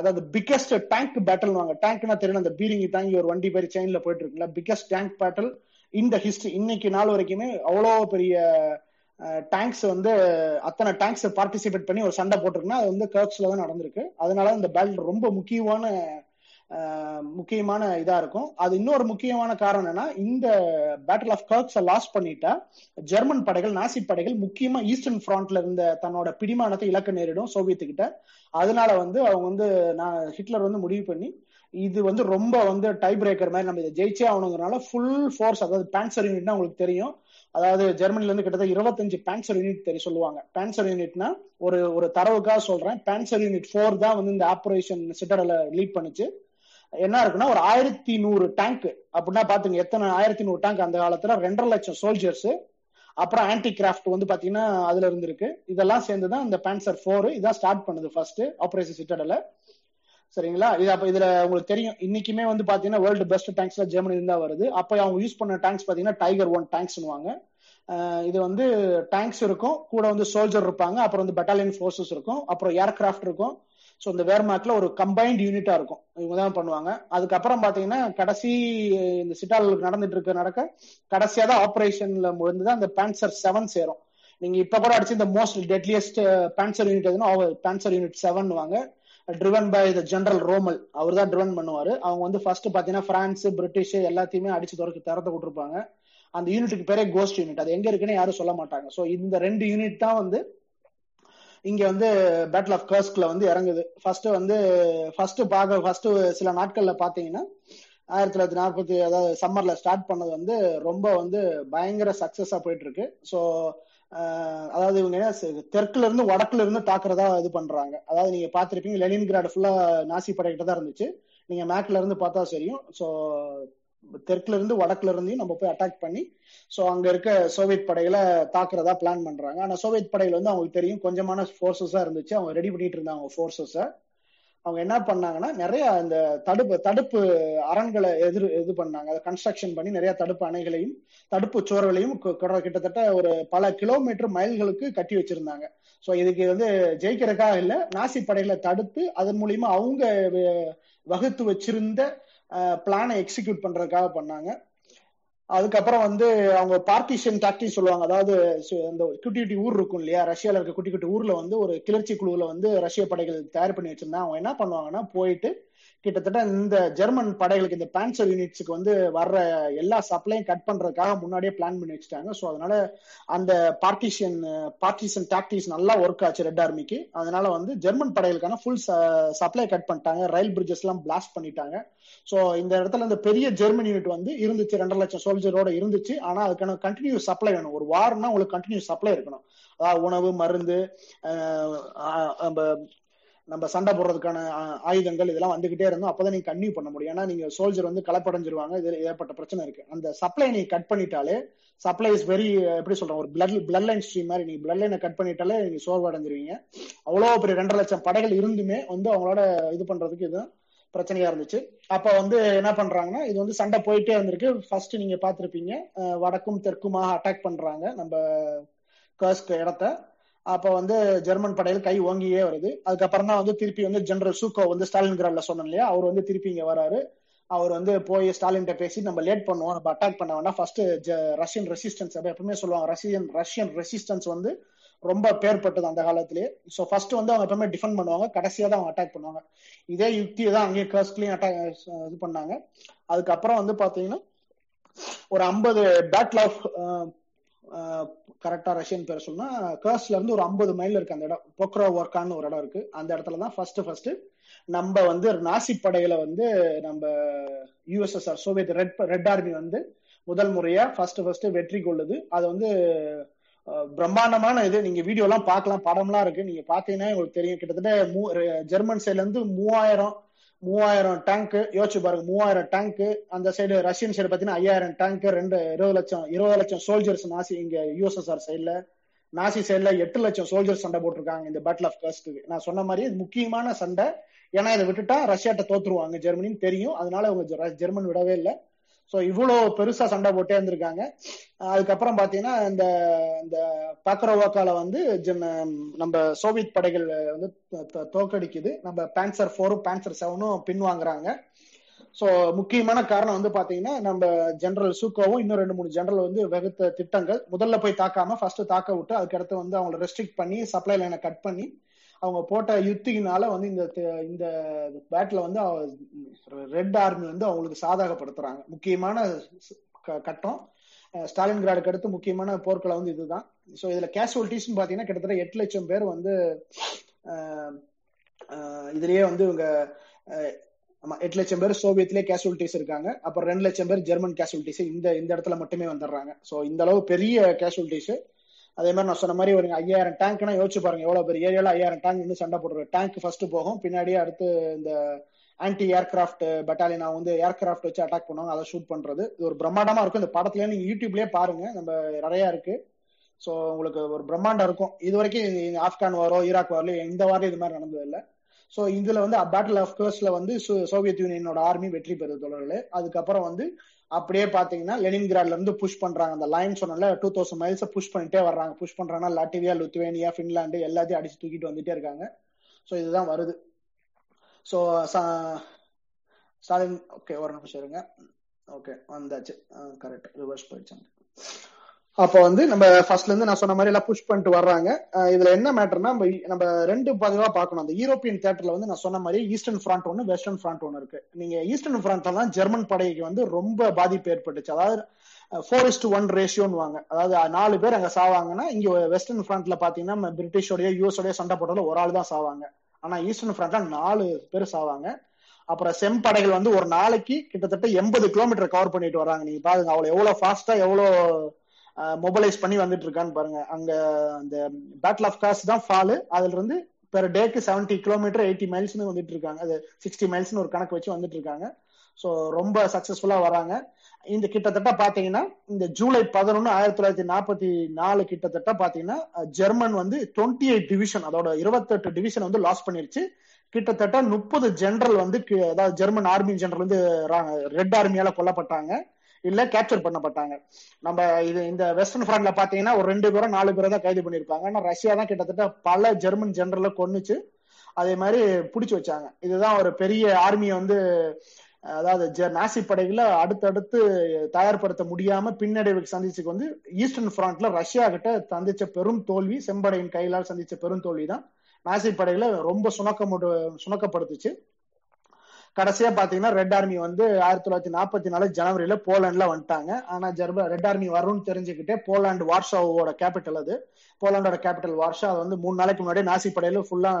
அதாவது பிக்கஸ்ட் டேங்க் பேட்டில் வாங்க டேங்க்னா தெரியும் அந்த பீரிங் தாங்கி ஒரு வண்டி பேர் செயின்ல போயிட்டு இருக்குல்ல பிக்கஸ்ட் டேங்க் பேட்டில் இந்த ஹிஸ்டரி இன்னைக்கு நாள் வரைக்குமே அவ்வளோ பெரிய டேங்க்ஸ் வந்து அத்தனை டேங்க்ஸ் பார்ட்டிசிபேட் பண்ணி ஒரு சண்டை போட்டிருக்குன்னா அது வந்து கர்க்ஸ்ல தான் நடந்திருக்கு. அதனால இந்த பேட்டில் ரொம்ப முக்கியமான முக்கியமான இதா இருக்கும். அது இன்னொரு முக்கியமான காரணம் என்னன்னா இந்த பேட்டில் ஆஃப் கர்க்ஸை லாஸ் பண்ணிட்டா ஜெர்மன் படைகள் நாசி படைகள் முக்கியமா ஈஸ்டர்ன் ஃப்ரண்ட்ல இருந்த தன்னோட பிடிமானத்தை இலக்க நேரிடும் சோவியத்துக்கிட்ட அதனால வந்து அவங்க வந்து நான் ஹிட்லர் வந்து முடிவு பண்ணி இது வந்து ரொம்ப வந்து டை பிரேக்கர் மாதிரி நம்ம இதை ஜெயிச்சே ஆகணுங்கிறனால ஃபுல் ஃபோர்ஸ் அதாவது பேன்சர் யூனிட்னா உங்களுக்கு தெரியும். அதாவது ஜெர்மனில இருந்து கிட்டத்தட்ட இருபத்தஞ்சு பேன்சர் யூனிட் தெரிய சொல்லுவாங்க. பேன்சர் யூனிட்னா ஒரு ஒரு தரவுக்காக சொல்றேன். பேன்சர் யூனிட் ஃபோர் தான் வந்து இந்த ஆபரேஷன் சிட்டரில் லீட் பண்ணுச்சு. என்ன இருக்குன்னா ஒரு ஆயிரத்தி நூறு டேங்க் அப்படின்னா பாத்துங்க எத்தனை ஆயிரத்தி நூறு டேங்க் அந்த காலத்துல? ரெண்டரை லட்சம் சோல்ஜர்ஸ் அப்புறம் ஆன்டி கிராஃப்ட் வந்து பாத்தீங்கன்னா அதுல இருந்திருக்கு. இதெல்லாம் சேர்ந்துதான் இந்த பேன்சர் ஃபோர் இதான் ஸ்டார்ட் பண்ணுது ஃபர்ஸ்ட் ஆபரேஷன் சிட்டடல சரிங்களா? இது அப்ப இதுல உங்களுக்கு தெரியும். இன்னைக்குமே வந்து பாத்தீங்கன்னா வேர்ல்டு பெஸ்ட் டேங்க்ஸ்ல ஜெர்மனி இருந்தா வருது. அப்ப அவங்க யூஸ் பண்ண டேங்க்ஸ் பாத்தீங்கன்னா டைகர் ஒன் டேங்க்ஸ்னுவாங்க இது வந்து டேங்க்ஸ் இருக்கும். கூட வந்து சோல்ஜர் இருப்பாங்க. அப்புறம் வந்து பெட்டாலியன் ஃபோர்ஸஸ் இருக்கும். அப்புறம் ஏர்கிராஃப்ட் இருக்கும். ஸோ இந்த வேர்மாக்ல ஒரு கம்பைன்ட் யூனிட்டா இருக்கும். இவங்க தான் பண்ணுவாங்க. அதுக்கப்புறம் பாத்தீங்கன்னா கடைசி இந்த சிட்டால் நடந்துட்டு இருக்க நடக்க கடைசியா தான் ஆப்ரேஷன்ல முடிந்து தான் அந்த பேன்சர் செவன் சேரும். நீங்க இப்ப கூட அடிச்சு இந்த மோஸ்ட் டெட்லியஸ்ட் பேன்சர் யூனிட் எதுனா பேன்சர் யூனிட் செவன் வாங்க driven by the general Rommel அவர் தான் ட்ரிவன் பண்ணுவாரு. அவங்க வந்து ஃபர்ஸ்ட் பாத்தீங்கன்னா பிரான்ஸ் பிரிட்டிஷ் எல்லாத்தையுமே அடிச்சு துறக்க திறத்த விட்டுருப்பாங்க. அந்த யூனிட்டுக்கு பேரே கோஸ்ட் யூனிட் அது எங்க இருக்குன்னு யாரும் சொல்ல மாட்டாங்க. ஸோ இந்த ரெண்டு யூனிட் தான் வந்து இங்க வந்து பேட்டில் ஆஃப் கர்ஸ்க்ல வந்து இறங்குது. ஃபர்ஸ்ட் வந்து ஃபர்ஸ்ட் பார்க்க ஃபர்ஸ்ட் சில நாட்கள்ல பாத்தீங்கன்னா ஆயிரத்தி தொள்ளாயிரத்தி நாற்பத்தி அதாவது சம்மர்ல ஸ்டார்ட் பண்ணது வந்து ரொம்ப வந்து பயங்கர சக்சஸா போயிட்டு இருக்கு. ஸோ அதாவது இவங்க தெற்குல இருந்து வடக்குல இருந்து தாக்குறதா இது பண்றாங்க. அதாவது நீங்க பாத்திருப்பீங்க லெனின்கிராட் ஃபுல்லா நாசி படைகிட்ட தான் இருந்துச்சு. நீங்க மேக்ல இருந்து பார்த்தா சரியும் ஸோ தெற்குல இருந்து வடக்குல இருந்தையும் நம்ம போய் அட்டாக் பண்ணி ஸோ அங்க இருக்க சோவியத் படைகளை தாக்குறதா பிளான் பண்றாங்க. ஆனா சோவியத் படைகள் வந்து அவங்களுக்கு தெரியும். கொஞ்சமான ஃபோர்ஸஸா இருந்துச்சு. அவங்க ரெடி பண்ணிட்டு இருந்தாங்க ஃபோர்ஸஸ அவங்க என்ன பண்ணாங்கன்னா நிறைய இந்த தடுப்பு தடுப்பு அரண்களை எதிர் இது பண்ணாங்க. அதை கன்ஸ்ட்ரக்ஷன் பண்ணி நிறைய தடுப்பு அணைகளையும் தடுப்பு சோர்களையும் கிட்டத்தட்ட ஒரு பல கிலோமீட்டர் மைல்களுக்கு கட்டி வச்சிருந்தாங்க. ஸோ இதுக்கு வந்து ஜெயிக்கிறதுக்காக இல்லை நாசி படைகளை தடுத்து அதன் மூலியமா அவங்க வகுத்து வச்சிருந்த பிளானை எக்ஸிக்யூட் பண்றதுக்காக பண்ணாங்க. அதுக்கப்புறம் வந்து அவங்க பார்ட்டிஷன் டாக்டிக் சொல்லுவாங்க. அதாவது இந்த குட்டி குட்டி ஊர் இருக்கும் இல்லையா? ரஷ்யால இருக்க குட்டி குட்டி ஊர்ல வந்து ஒரு கிளர்ச்சி குழுவுல வந்து ரஷ்ய படைகள் தயார் பண்ணி வச்சிருந்தா அவங்க என்ன பண்ணுவாங்கன்னா போயிட்டு கிட்டத்தட்ட இந்த ஜெர்மன் படைகளுக்கு இந்த பேன்சர் யூனிட்ஸுக்கு வந்து வர்ற எல்லா சப்ளையும் கட் பண்றதுக்காக முன்னாடியே பிளான் பண்ணி வச்சுட்டாங்க. ஸோ அதனால அந்த பார்ட்டிஷன் பார்ட்டிஷன் டாக்டிக்ஸ் நல்லா ஒர்க் ஆச்சு ரெட் ஆர்மிக்கு அதனால வந்து ஜெர்மன் படைகளுக்கான ஃபுல் சப்ளை கட் பண்ணிட்டாங்க. ரயில் பிரிட்ஜஸ் எல்லாம் பிளாஸ்ட் பண்ணிட்டாங்க. ஸோ இந்த இடத்துல இந்த பெரிய ஜெர்மன் யூனிட் வந்து இருந்துச்சு ரெண்டரை லட்சம் சோல்ஜரோட இருந்துச்சு. ஆனா அதுக்கான கண்டினியூ சப்ளை வேணும். ஒரு வார்னா உங்களுக்கு கண்டினியூ சப்ளை இருக்கணும். அதாவது உணவு மருந்து நம்ம நம்ம சண்டை போடுறதுக்கான ஆயுதங்கள் இதெல்லாம் வந்துகிட்டே இருந்தோம். அப்பதான் நீங்க கன்டினியூ பண்ண முடியும். ஏன்னா நீங்க சோல்ஜர் வந்து கலப்படைஞ்சிருவாங்க இதில் ஏற்பட்ட பிரச்சனை இருக்கு. அந்த சப்ளை நீங்க கட் பண்ணிட்டாலே சப்ளை இஸ் வெரி எப்படி சொல்றோம் ஒரு பிளட் பிளட் லைன் ஸ்ட்ரீம் மாதிரி. நீங்க பிளட் லைனை கட் பண்ணிட்டாலே நீங்க சோர்வடைஞ்சிருவீங்க. அவ்வளோ பெரிய ரெண்டரை லட்சம் படைகள் இருந்துமே வந்து அவங்களோட இது பண்றதுக்கு இது பிரச்சனையா இருந்துச்சு. அப்ப வந்து என்ன பண்றாங்கன்னா இது வந்து சண்டை போயிட்டே இருந்திருக்கு. ஃபர்ஸ்ட் நீங்க பாத்திருப்பீங்க வடக்கும் தெற்குமாக அட்டாக் பண்றாங்க நம்ம கர்ஸ்க் இடத்த. அப்ப வந்து ஜெர்மன் படையில் கை ஓங்கியே வருது. அதுக்கப்புறம் தான் வந்து திருப்பி வந்து ஜெனரல் சூக்கோ வந்து ஸ்டாலின் கிராட்ல சொன்னோம் இல்லையா? அவர் வந்து திருப்பி இங்க வராரு. அவர் வந்து போய் ஸ்டாலின் பேசி நம்ம லேட் பண்ணுவோம். நம்ம அட்டாக் பண்ண வேண்டாம். ஃபர்ஸ்ட் ரஷ்யன் ரெசிஸ்டன்ஸ் எப்பவுமே சொல்லுவாங்க ரஷ்யன் ரஷ்யன் ரெசிஸ்டன்ஸ் வந்து ரொம்ப பேர்பட்டது அந்த காலத்திலேயே ஸோ ஃபர்ஸ்ட் வந்து அவங்க எப்பவுமே டிஃபெண்ட் பண்ணுவாங்க. கடைசியா தான் அவங்க அட்டாக் பண்ணுவாங்க. இதே யுக்தியை தான் அங்கேயே கர்ஸ்ட்லயும் அட்டாக் இது பண்ணாங்க. அதுக்கப்புறம் வந்து பாத்தீங்கன்னா ஒரு ஐம்பது பேட்டில் ஆஃப் கரெக்டா ரஷ்யன் பேர் சொன்னா கர்ஸ்ல இருந்து ஒரு ஐம்பது மைல் இருக்கு அந்த இடம். பொக்ரோ ஒர்க்கான்னு ஒரு இடம் இருக்கு. அந்த இடத்துல தான் ஃபர்ஸ்ட் ஃபர்ஸ்ட் நம்ம வந்து நாசி படைகளை வந்து நம்ம USSR Soviet red red army வந்து முதல் முறையா ஃபர்ஸ்ட் ஃபர்ஸ்ட் வெற்றி கொள்ளுது. அது வந்து பிரம்மாண்டமான இது. நீங்க வீடியோ எல்லாம் பார்க்கலாம். படம்லாம் இருக்கு. நீங்க பாத்தீங்கன்னா உங்களுக்கு தெரியும். கிட்டத்தட்ட ஜெர்மன் சைட்ல இருந்து மூவாயிரம் மூவாயிரம் டேங்க் யோசிச்சு பாருங்க. மூவாயிரம் டேங்க் அந்த சைடு ரஷ்யன் சைடு பாத்தீங்கன்னா ஐயாயிரம் டேங்க் ரெண்டு இருபது லட்சம் இருபது லட்சம் சோல்ஜர்ஸ் நாசி இங்க யூஎஸ்எஸ்ஆர் சைட்ல நாசி சைட்ல எட்டு லட்சம் சோல்ஜர்ஸ் சண்டை போட்டிருக்காங்க இந்த பேட்டில் ஆஃப் கஸ்க்கு நான் சொன்ன மாதிரி முக்கியமான சண்டை. ஏன்னா இதை விட்டுட்டா ரஷ்யாட்ட தோத்துருவாங்க. ஜெர்மனின்னு தெரியும். அதனால அவங்க ஜெர்மன் விடவே இல்லை. ஸோ இவ்வளோ பெருசா சண்டை போட்டே இருந்திருக்காங்க. அதுக்கப்புறம் பாத்தீங்கன்னா இந்த இந்த பாக்கரோவாக்கால வந்து நம்ம சோவியத் படைகள் வந்து தோக்கடிக்குது நம்ம பேன்சர் ஃபோரும் பேன்சர் செவனும் பின்வாங்குறாங்க. ஸோ முக்கியமான காரணம் வந்து பாத்தீங்கன்னா நம்ம ஜெனரல் சூக்கோவும் இன்னும் ரெண்டு மூணு ஜெனரல் வந்து வகுத்த திட்டங்கள். முதல்ல போய் தாக்காம ஃபர்ஸ்ட் தாக்க விட்டு அதுக்கடுத்து வந்து அவங்களை ரெஸ்ட்ரிக்ட் பண்ணி சப்ளை லைனை கட் பண்ணி அவங்க போட்ட யுத்தினால வந்து இந்த இந்த பேட்டில் வந்து ரெட் ஆர்மி வந்து அவங்களுக்கு சாதகப்படுத்துறாங்க. முக்கியமான கட்டம். ஸ்டாலின் கிராடுக்கு அடுத்து முக்கியமான போர்க்களை வந்து இதுதான். ஸோ இதுல கேஷுவல்டிஸ்னு பாத்தீங்கன்னா கிட்டத்தட்ட எட்டு லட்சம் பேர் வந்து இதுலயே வந்து இவங்க ஆமா எட்டு லட்சம் பேர் சோவியத்திலே கேஷுவலிட்டிஸ் இருக்காங்க. அப்புறம் ரெண்டு லட்சம் பேர் ஜெர்மன் கேஷுவல்டிஸ் இந்த இந்த இடத்துல மட்டுமே வந்துடுறாங்க. ஸோ இந்த அளவு பெரிய கேஷுவலிட்டிஸ் அதே மாதிரி நான் சொன்ன மாதிரி ஒரு ஐயாயிரம் டேங்க்னா யோசிச்சு பாருங்க எவ்வளவு பெரிய ஏரியால ஐயாயிரம் டேங்க் வந்து சண்டை போடுற டேங்க் ஃபர்ஸ்ட் போகும். பின்னாடியே அடுத்து இந்த ஆன்டி ஏர்கிராஃப்ட் பட்டாலியன் வந்து ஏர்கிராஃப்ட் வச்சு அட்டாக் பண்ணுவாங்க. அதை ஷூட் பண்றது. இது ஒரு பிரம்மாண்டமா இருக்கும். இந்த படத்துல நீங்க யூடியூப்லயே பாருங்க. நம்ம நிறைய இருக்கு. ஸோ உங்களுக்கு ஒரு பிரம்மாண்டம் இருக்கும். இது வரைக்கும் ஆப்கான் வாரோ ஈராக் வாரோ இந்த வாரம் இது மாதிரி நடந்தது இல்லை ஸோ இதுல வந்து பேட்டில் ஆஃப் கர்ஸ்ல வந்து சோவியத் யூனியனோட ஆர்மி வெற்றி பெறுது தொடர்களே அதுக்கப்புறம் வந்து அப்படியே பாத்தீங்கன்னா லெனின்கிராட்ல இருந்து புஷ் பண்றாங்க. அந்த லைன் சொன்னல டூ தௌசண்ட் மைல்ஸ் புஷ் பண்ணிட்டே வர்றாங்க. புஷ் பண்றாங்கன்னா லாட்டிவியா லுத்வேனியா பின்லாண்டு எல்லாத்தையும் அடிச்சு தூக்கிட்டு வந்துட்டே இருக்காங்க. ஸோ இதுதான் வருது. ஸோ ஸ்டாலின் ஓகே ஒரு நிமிஷம் இருங்க. ஓகே வந்தாச்சு. கரெக்ட் ரிவர்ஸ் போயிடுச்சாங்க அப்போ வந்து நம்ம ஃபர்ஸ்ட்ல இருந்து நான் சொன்ன மாதிரி எல்லாம் புஷ் பண்ணிட்டு வர்றாங்க. இதுல என்ன மேட்டர்னா நம்ம நம்ம ரெண்டு பதிவா பார்க்கணும். அந்த யூரோப்பியன் தேட்டர்ல வந்து நான் சொன்ன மாதிரி ஈஸ்டர்ன் ஃப்ரண்ட் ஒன்று வெஸ்டர்ன் ஃப்ரண்ட் ஒன்று இருக்கு. நீங்க ஈஸ்டர்ன் ஃப்ரண்ட்ல தான் ஜெர்மன் படைக்கு வந்து ரொம்ப பாதிப்பு ஏற்பட்டுச்சு. அதாவது ஃபோர் இஸ்ட் ஒன் ரேஷியோன்னு வாங்க அதாவது நாலு பேர் அங்க சாவாங்கன்னா இங்க வெஸ்டர்ன் ஃப்ரண்ட்ல பாத்தீங்கன்னா பிரிட்டிஷோடய யூஎஸோடய சண்டை போட்டதுல ஒரு ஆள் தான் சாவாங்க. ஆனா ஈஸ்டர்ன் ஃப்ரண்ட்ல நாலு பேர் சாவாங்க. அப்புறம் செம்படைகள் வந்து ஒரு நாளைக்கு கிட்டத்தட்ட எண்பது கிலோமீட்டர் கவர் பண்ணிட்டு வராங்க நீங்க பாருங்க அவ்வளவு எவ்வளவு ஃபாஸ்டா எவ்வளவு மொபைலைஸ் பண்ணி வந்துட்டு இருக்கான்னு பாருங்க. அங்க அந்த பேட்டில் ஆஃப் காஸ் தான் ஃபாலு அதுல இருந்து பெர் டேக்கு செவன்டி கிலோமீட்டர் எயிட்டி மைல்ஸ்னு வந்துட்டு இருக்காங்க அது சிக்ஸ்டி மைல்ஸ்னு ஒரு கணக்கு வச்சு வந்துட்டு இருக்காங்க ஸோ ரொம்ப சக்சஸ்ஃபுல்லா வராங்க. இந்த கிட்டத்தட்ட பாத்தீங்கன்னா இந்த ஜூலை பதினொன்னு ஆயிரத்தி தொள்ளாயிரத்தி நாற்பத்தி நாலு கிட்டத்தட்ட பாத்தீங்கன்னா ஜெர்மன் வந்து டுவெண்ட்டி எயிட் டிவிஷன் அதோட இருபத்தெட்டு டிவிஷன் வந்து லாஸ் பண்ணிருச்சு. கிட்டத்தட்ட முப்பது ஜெனரல் வந்து அதாவது ஜெர்மன் ஆர்மி ஜெனரல் வந்து ரெட் ஆர்மியால கொல்லப்பட்டாங்க. இல்ல கேப்சர் பண்ணப்பட்டாங்க. நம்ம இது இந்த வெஸ்டர்ன் ஃப்ரண்ட்ல பாத்தீங்கன்னா ஒரு ரெண்டு பேரும் நாலு பேரை தான் கைது பண்ணிருப்பாங்க ஆனா ரஷ்யா தான் கிட்டத்தட்ட பல ஜெர்மன் ஜெனரலை கொன்னுச்சு. அதே மாதிரி பிடிச்சு வச்சாங்க. இதுதான் ஒரு பெரிய ஆர்மியை வந்து அதாவது நாசி படைகளை அடுத்தடுத்து தயார்படுத்த முடியாம பின்னடைவுக்கு சந்திச்சுக்கு வந்து ஈஸ்டர்ன் ஃப்ரண்ட்ல ரஷ்யா கிட்ட சந்திச்ச பெரும் தோல்வி செம்படையின் கையிலால் சந்திச்ச பெரும் தோல்வி தான் நாசி படைகளை ரொம்ப சுணக்க சுணக்கப்படுத்துச்சு. கடைசியா பாத்தீங்கன்னா ரெட் ஆர்மி வந்து ஆயிரத்தி தொள்ளாயிரத்தி நாற்பத்தி நாலு ஜனவரியில போலாண்ட்ல வந்துட்டாங்க. ஆனா ஜெர்ம ரெட் ஆர்மி வரும்னு தெரிஞ்சுக்கிட்டே போலாண்டு வார்ஷாவோட கேபிட்டல் அது. போலாண்டோட கேபிட்டல் வார்ஷா அது வந்து மூணு நாளைக்கு முன்னாடி நாசி படையில ஃபுல்லா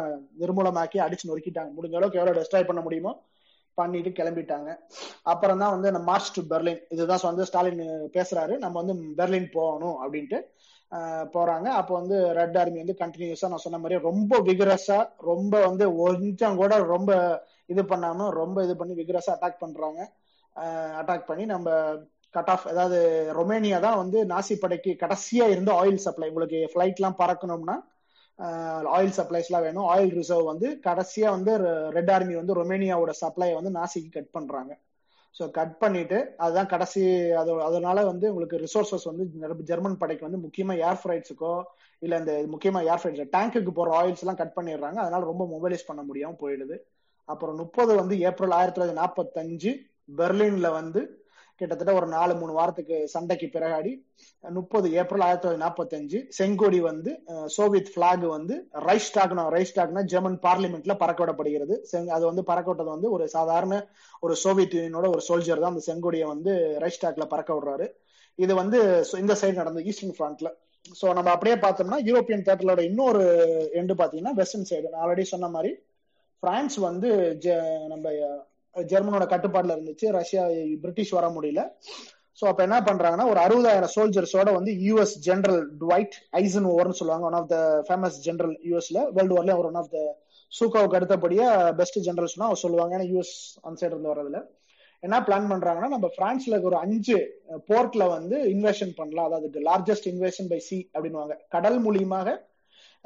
நிர்மூலமாக்கி அடிச்சு நொறுக்கிட்டாங்க. முடிஞ்ச அளவுக்கு எவ்வளவு டெஸ்ட்ராய் பண்ண முடியுமோ பண்ணிட்டு கிளம்பிட்டாங்க. அப்புறம் தான் வந்து மார்ச் டு பெர்லின் இதுதான் வந்து ஸ்டாலின் பேசுறாரு. நம்ம வந்து பெர்லின் போகணும் அப்படின்ட்டு போறாங்க. அப்போ வந்து ரெட் ஆர்மி வந்து கண்டினியூஸா நான் சொன்ன மாதிரி ரொம்ப விகரஸா ரொம்ப வந்து கொஞ்சம் கூட ரொம்ப இது பண்ணாம ரொம்ப இது பண்ணி விக்ரஸா அட்டாக் பண்றாங்க அட்டாக் பண்ணி நம்ம கட் ஆஃப் அதாவது ரொமேனியா தான் வந்து நாசி படைக்கு கடைசியா இருந்த ஆயில் சப்ளை உங்களுக்கு ஃபிளைட் எல்லாம் பறக்கணும்னா ஆயில் சப்ளைஸ்லாம் வேணும். ஆயில் ரிசர்வ் வந்து கடைசியா வந்து ரெட் ஆர்மி வந்து ரொமேனியாவோட சப்ளை வந்து நாசிக்கு கட் பண்றாங்க. ஸோ கட் பண்ணிட்டு அதுதான் கடைசி அது அதனால வந்து உங்களுக்கு ரிசோர்சஸ் வந்து ஜெர்மன் படைக்கு வந்து முக்கியமா ஏர் ஃபிரைட்ஸுக்கோ இல்ல இந்த முக்கியமா ஏர் ஃபிரைட்ஸ் டேங்குக்கு போற ஆயில்ஸ் எல்லாம் கட் பண்ணிடுறாங்க. அதனால ரொம்ப மொபைலைஸ் பண்ண முடியாம போயிடுது. அப்புறம் முப்பது வந்து ஏப்ரல் ஆயிரத்தி தொள்ளாயிரத்தி நாற்பத்தஞ்சு பெர்லின்ல வந்து கிட்டத்தட்ட ஒரு நாலு மூணு வாரத்துக்கு சண்டைக்கு பிறகாடி முப்பது ஏப்ரல் ஆயிரத்தி தொள்ளாயிரத்தி நாற்பத்தஞ்சு செங்கோடி வந்து சோவியத் பிளாக் வந்து ரைஸ்டாக்னா ரைஸ்டாக்னா ஜெர்மன் பார்லிமெண்ட்ல பறக்க விடப்படுகிறது அது வந்து பறக்க விட்டது வந்து ஒரு சாதாரண ஒரு சோவியத் யூனியனோட ஒரு சோல்ஜர் தான் அந்த செங்கோடியை வந்து ரைஸ்டாக்ல பறக்க விடுறாரு. இது வந்து இந்த சைடு நடந்த ஈஸ்டர்ன் ஃப்ரண்ட்ல சோ நம்ம அப்படியே பார்த்தோம்னா யூரோப்பியன் தேட்டரோட இன்னொரு எண்டு பாத்தீங்கன்னா வெஸ்டர்ன் சைடு நான் ஆல்ரெடி சொன்ன மாதிரி பிரான்ஸ் வந்து நம்ம ஜெர்மனோட கட்டுப்பாடுல இருந்துச்சு. ரஷ்யா பிரிட்டிஷ் வர முடியல. ஸோ அப்ப என்ன பண்றாங்கன்னா ஒரு அறுபதாயிரம் சோல்ஜர்ஸோட வந்து யூஎஸ் ஜெனரல் டுவைட் ஐசன் ஓவர்னு சொல்லுவாங்க one of the famous general யூஎஸ்ல வேர்ல்டு வார்ல அவர் ஒன் ஆஃப் த சூக்காவுக்கு அடுத்தபடியா பெஸ்ட் ஜெனரல்ஸ்னா அவர் சொல்லுவாங்க. ஏன்னா யூஎஸ் அந்த சைடு இருந்து வரதுல என்ன பிளான் பண்றாங்கன்னா நம்ம பிரான்ஸ்ல ஒரு அஞ்சு போர்ட்ல வந்து இன்வெஷன் பண்ணலாம். அதாவது லார்ஜஸ்ட் இன்வெஷன் பை சி அப்படின்வாங்க கடல் மூலியமாக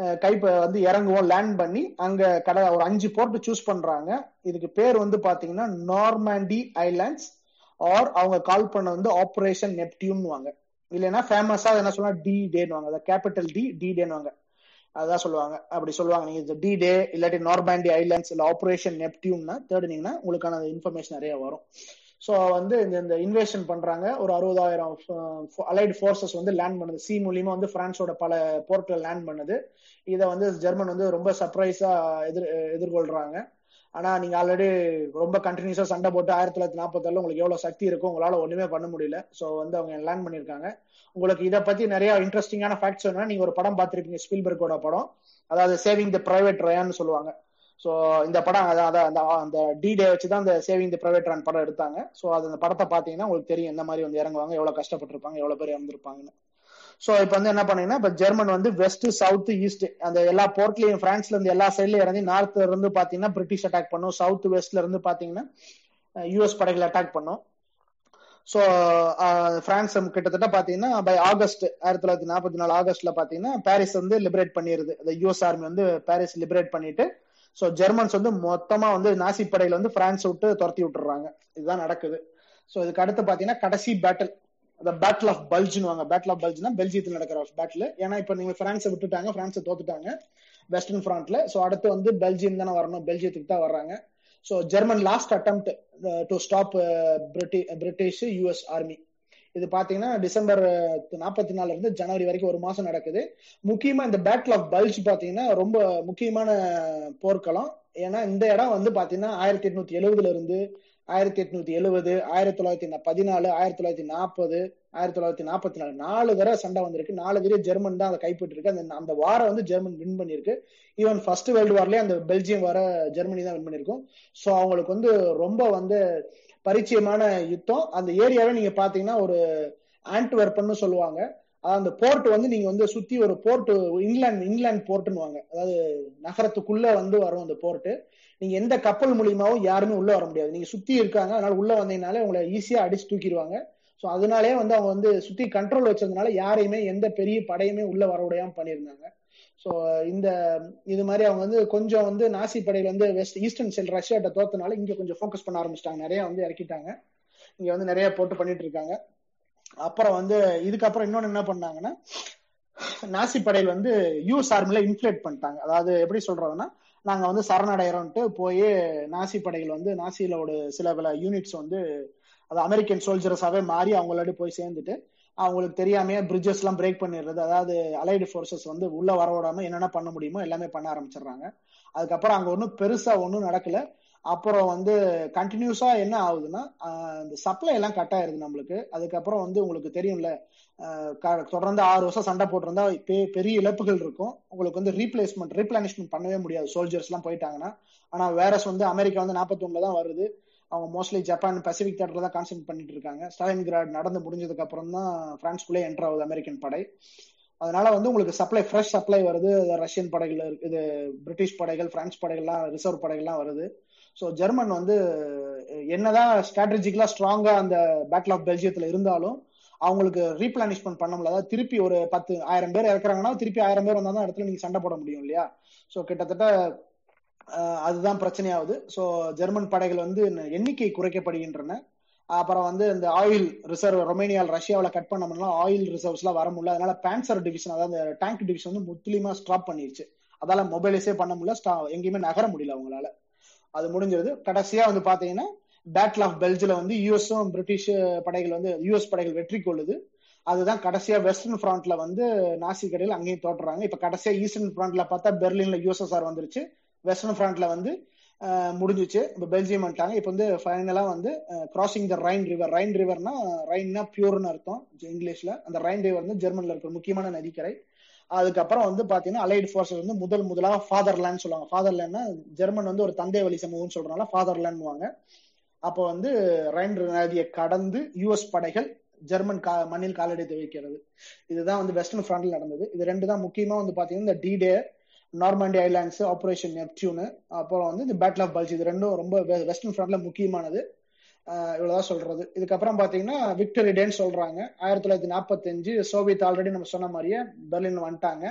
கைப்ப வந்து இறங்குவோம் லேண்ட் பண்ணி அங்க கடை ஒரு அஞ்சு போர்ட் சூஸ் பண்றாங்க. இதுக்கு பேர் வந்து பாத்தீங்கன்னா நார்மாண்டி ஐலாண்ட்ஸ் ஆர் அவங்க கால் பண்ண வந்து ஆபரேஷன் நெப்டியூன் வாங்க இல்லைன்னா ஃபேமஸா என்ன சொல்லுவாங்க? டி டேன்னு கேபிட்டல் டி டி டேன்னு அதான் சொல்லுவாங்க. அப்படி சொல்லுவாங்க. நீங்க டி டே இல்லாட்டி நார்மாண்டி ஐலாண்ட்ஸ் இல்ல ஆபரேஷன் நெப்டியூன்னா தேடுனீங்கன்னா உங்களுக்கான இன்ஃபர்மேஷன் நிறைய வரும். ஸோ வந்து இந்த இந்த இன்வேஷன் பண்றாங்க. ஒரு அறுபதாயிரம் அலைடு ஃபோர்ஸஸ் வந்து லேண்ட் பண்ணுது. சி மூலியமா வந்து பிரான்ஸோட பல போர்ட்ல லேண்ட் பண்ணுது. இதை வந்து ஜெர்மன் வந்து ரொம்ப சர்ப்ரைஸா எதிர் எதிர்கொள்றாங்க. ஆனா நீங்க ஆல்ரெடி ரொம்ப கண்டினியூஸா சண்டை போட்டு ஆயிரத்தி தொள்ளாயிரத்தி நாற்பத்தி உங்களுக்கு எவ்வளவு சக்தி இருக்கும் உங்களால ஒண்ணுமே பண்ண முடியல. சோ வந்து அவங்க லேண்ட் பண்ணிருக்காங்க உங்களுக்கு இதை பத்தி நிறைய இன்ட்ரெஸ்டிங்கான ஃபேக்ட்ஸ் வேணும்னா நீங்க ஒரு படம் பார்த்திருப்பீங்க ஸ்பீல்பர்கோட படம். அதாவது சேவிங் தி பிரைவேட் ரயான்னு சொல்லுவாங்க. ஸோ இந்த படம் அதான் அந்த டி டே வச்சு தான் அந்த சேவிங் தி ப்ரைவேட் ரன் படம் எடுத்தாங்க. ஸோ அது அந்த படத்தை பார்த்தீங்கன்னா உங்களுக்கு தெரியும் எந்த மாதிரி வந்து இறங்குவாங்க எவ்வளோ கஷ்டப்பட்டிருப்பாங்க எவ்வளோ பேர் இறந்துருப்பாங்கன்னு. ஸோ இப்போ வந்து என்ன பண்ணீங்கன்னா இப்போ ஜெர்மன் வந்து வெஸ்ட் சவுத் ஈஸ்ட் அந்த எல்லா போர்ட்லையும் ஃப்ரான்ஸ்ல இருந்து எல்லா சைட்லயும் இறங்கி நார்த்ல இருந்து பார்த்தீங்கன்னா பிரிட்டிஷ் அட்டாக் பண்ணும். சவுத் வெஸ்ட்ல இருந்து பார்த்தீங்கன்னா யூஎஸ் படைகள் அட்டாக் பண்ணும். ஸோ பிரான்ஸ் கிட்டத்தட்ட பார்த்தீங்கன்னா பை ஆகஸ்ட் ஆயிரத்தி தொள்ளாயிரத்தி நாற்பத்தி நாலு ஆகஸ்ட்ல பார்த்தீங்கன்னா பாரிஸ் வந்து லிபரேட் பண்ணிடுது அந்த யூஎஸ் ஆர்மி வந்து பாரிஸ் லிபரேட் பண்ணிட்டு ஸோ ஜெர்மன்ஸ் வந்து மொத்தமா வந்து நாசி படையில வந்து பிரான்ஸ் விட்டு துரத்தி விட்டுறாங்க. இதுதான் நடக்குது. ஸோ இதுக்கு அடுத்து பாத்தீங்கன்னா கடைசி பேட்டில் அந்த பேட்டில் ஆஃப் பல்ஜ்னு பேட்டில் ஆஃப் பல்ஜ்னா பெல்ஜியத்தில் நடக்கிற பேட்டில் ஏன்னா இப்போ நீங்க பிரான்ஸை விட்டுட்டாங்க. பிரான்ஸை தோத்துட்டாங்க. வெஸ்டர்ன் ஃப்ரண்ட்ல ஸோ அடுத்து வந்து பெல்ஜியம் தானே வரணும். பெல்ஜியத்துக்கு தான் வர்றாங்க. So German last attempt to stop British US army இது பாத்தீங்கன்னா டிசம்பர் நாற்பத்தி நாலுல இருந்து ஜனவரி வரைக்கும் ஒரு மாசம் நடக்குது. முக்கியமா இந்த பேட்டில் ஆஃப் பல்ஜ் பாத்தீங்கன்னா ரொம்ப முக்கியமான போர்க்களம். ஏன்னா இந்த இடம் வந்து பாத்தீங்கன்னா ஆயிரத்தி எட்நூத்தி எழுபதுல இருந்து ஆயிரத்தி எட்நூத்தி எழுபது ஆயிரத்தி தொள்ளாயிரத்தி பதினாலு ஆயிரத்தி தொள்ளாயிரத்தி நாற்பது ஆயிரத்தி தொள்ளாயிரத்தி நாற்பத்தி நாலு நாலு தடவை சண்டை வந்திருக்கு. நாலு தடவை ஜெர்மன் தான் அதை கைப்பற்றிருக்கு. அந்த அந்த வாரம் வந்து ஜெர்மன் வின் பண்ணிருக்கு ஈவன் ஃபர்ஸ்ட் வேர்ல்டு வார்லயே அந்த பெல்ஜியம் வர ஜெர்மனி தான் வின் பண்ணிருக்கும் ஸோ அவங்களுக்கு வந்து ரொம்ப வந்து பரிச்சயமான யுத்தம். அந்த ஏரியாவே நீங்க பாத்தீங்கன்னா ஒரு ஆண்ட்வெர்பன்னு சொல்லுவாங்க. அந்த போர்ட் வந்து நீங்க வந்து சுத்தி ஒரு போர்ட் இங்கிலாந்து இங்கிலாந்து போர்ட்னுவாங்க அதாவது நகரத்துக்குள்ள வந்து வரும் அந்த போர்ட். நீங்க எந்த கப்பல் மூலியமாவும் யாருமே உள்ள வர முடியாது. நீங்க சுத்தி இருக்காங்க. அதனால உள்ள வந்தீங்கனாலே உங்களை ஈஸியா அடிச்சு தூக்கிடுவாங்க. ஸோ அதனாலே வந்து அவங்க வந்து சுத்தி கண்ட்ரோல் வச்சதுனால யாரையுமே எந்த பெரிய படையுமே உள்ள வர பண்ணியிருந்தாங்க. ஸோ இந்த இது மாதிரி அவங்க வந்து கொஞ்சம் வந்து நாசி படையில வந்து வெஸ்ட் ஈஸ்டர்ன் செல் ரஷ்யாட்ட தோத்தனால இங்க கொஞ்சம் ஃபோக்கஸ் பண்ண ஆரம்பிச்சிட்டாங்க. நிறைய வந்து இறக்கிட்டாங்க. இங்க வந்து நிறைய போட்டு பண்ணிட்டு இருக்காங்க. அப்புறம் வந்து இதுக்கப்புறம் இன்னொன்னு என்ன பண்ணாங்கன்னா நாசி படையில் வந்து யூஎஸ் ஆர்மில இன்ஃபிளேட் பண்ணிட்டாங்க. அதாவது எப்படி சொல்றதுன்னா நாங்க வந்து சரணடைகிறோம்ட்டு போய் நாசி படைகள் வந்து நாசியிலோட சில பல யூனிட்ஸ் வந்து அது அமெரிக்கன் சோல்ஜர்ஸாவே மாறி அவங்களோட போய் சேர்ந்துட்டு அவங்களுக்கு தெரியாமே பிரிட்ஜஸ் எல்லாம் பிரேக் பண்ணிடுறது. அதாவது அலைடு ஃபோர்ஸஸ் வந்து உள்ள வர விடாம என்னென்ன பண்ண முடியுமோ எல்லாமே பண்ண ஆரம்பிச்சிடுறாங்க. அதுக்கப்புறம் அங்க ஒன்றும் பெருசா ஒன்றும் நடக்கல. அப்புறம் வந்து கண்டினியூஸா என்ன ஆகுதுன்னா இந்த சப்ளை எல்லாம் கட் ஆயிருது நம்மளுக்கு. அதுக்கப்புறம் வந்து உங்களுக்கு தெரியும்ல தொடர்ந்து ஆறு வருஷம் சண்டை போட்டிருந்தா பெரிய இழப்புகள் இருக்கும். உங்களுக்கு வந்து ரீப்ளேஸ்மெண்ட் ரீப்ளானிஷ்மெண்ட் பண்ணவே முடியாது. சோல்ஜர்ஸ் எல்லாம் போயிட்டாங்கன்னா. ஆனா வேரஸ் வந்து அமெரிக்கா வந்து நாற்பத்தி ஒண்ணுல தான் வருது. அவங்க மோஸ்ட்லி ஜப்பான் பசிபிக் தேட்டர்ல தான் கான்சென்ட் பண்ணிட்டு இருக்காங்க. ஸ்டாலின் கிராட் நடந்து முடிஞ்சதுக்கு அப்புறம் தான் பிரான்ஸ்குள்ளே என்டர் ஆகுது அமெரிக்கன் படை. அதனால வந்து உங்களுக்கு சப்ளை ஃப்ரெஷ் சப்ளை வருது. ரஷ்யன் படைகள் இது பிரிட்டிஷ் படைகள் பிரான்ஸ் படைகள்லாம் ரிசர்வ் படைகள்லாம் வருது. ஸோ ஜெர்மன் வந்து என்னதான் ஸ்ட்ராட்டஜிக்கலா ஸ்ட்ராங்கா அந்த பேட்டில் ஆஃப் பெல்ஜியத்துல இருந்தாலும் அவங்களுக்கு ரீப்ளானிஷ்மெண்ட் பண்ண முடியல. அதாவது திருப்பி ஒரு பத்து ஆயிரம் பேர் இறக்குறாங்கன்னா திருப்பி ஆயிரம் பேர் வந்தால் தான் இடத்துல நீங்க சண்டை போட முடியும் இல்லையா? ஸோ கிட்டத்தட்ட அதுதான் பிரச்சனையாகுது ஸோ ஜெர்மன் படைகள் வந்து எண்ணிக்கை குறைக்கப்படுகின்றன. அப்புறம் வந்து இந்த ஆயில் ரிசர்வ் ரொமேனியாவில் ரஷ்யாவில் கட் பண்ணோம்னா ஆயில் ரிசர்வ்ஸ்லாம் வர முடியல. அதனால பேன்சர் டிவிஷன் அதாவது டேங்க் டிவிஷன் வந்து முற்றிலுமா ஸ்டாப் பண்ணிருச்சு. அதால மொபைலைஸே பண்ண முடியல. ஸ்டா எங்கேயுமே நகர முடியல அவங்களால. அது முடிஞ்சது. கடைசியா வந்து பாத்தீங்கன்னா பேட்டில் ஆஃப் பெல்ஜில் வந்து யூஎஸும் பிரிட்டிஷ் படைகள் வந்து யூஎஸ் படைகள் வெற்றி கொள்ளுது. அதுதான் கடைசியா வெஸ்டர்ன் ஃப்ரண்ட்ல வந்து நாசி கடையில் அங்கேயும் தோற்றுறாங்க இப்ப கடைசியா ஈஸ்டர்ன் ஃப்ரண்ட்ல பார்த்தா பெர்லின்ல யூஎஸ்எஸ்ஆர் வந்துருச்சு. வெஸ்டர்ன் ஃப்ரண்ட்ல வந்து முடிஞ்சிச்சு. இப்போ பெல்ஜியம் வந்துட்டாங்க. இப்போ வந்து ஃபைனலா வந்து crossing the Rhine river Rhine ரிவர்னா ரைன்னா பியூர்னு அர்த்தம் இங்கிலீஷ்ல. அந்த ரைன் ரிவர் வந்து ஜெர்மன்ல இருக்கிற முக்கியமான நதிக்கரை. அதுக்கப்புறம் வந்து பாத்தீங்கன்னா அலைடு ஃபோர்ஸஸ் வந்து முதல் முதலாக ஃபாதர்லேண்ட் சொல்லுவாங்க. ஃபாதர்லேண்ட்னா ஜெர்மன் வந்து ஒரு தந்தை வழி சமூகம்னு சொல்றதுனால ஃபாதர்லேண்ட்வாங்க அப்போ வந்து ரைன் நதியை கடந்து யூஎஸ் படைகள் ஜெர்மன் கா மண்ணில் காலடி வைக்கிறது. இதுதான் வந்து வெஸ்டர்ன் ஃப்ரண்ட்ல நடந்தது. இது ரெண்டு தான் முக்கியமா வந்து பாத்தீங்கன்னா இந்த D Day Normandy islands operation Neptune அப்புறம் வந்து இந்த பேட்டில் ஆஃப் பல்ஜ் இது ரெண்டும் ரொம்ப வெஸ்டர்ன் ஃப்ரண்ட்ல முக்கியமானது. இவ்வளவுதான் சொல்றது. இதுக்கப்புறம் பாத்தீங்கன்னா விக்டரி டேன்னு சொல்றாங்க. ஆயிரத்தி தொள்ளாயிரத்தி நாற்பத்தஞ்சு சோவியத் ஆல்ரெடி நம்ம சொன்ன மாதிரியே பெர்லின் வந்துட்டாங்க.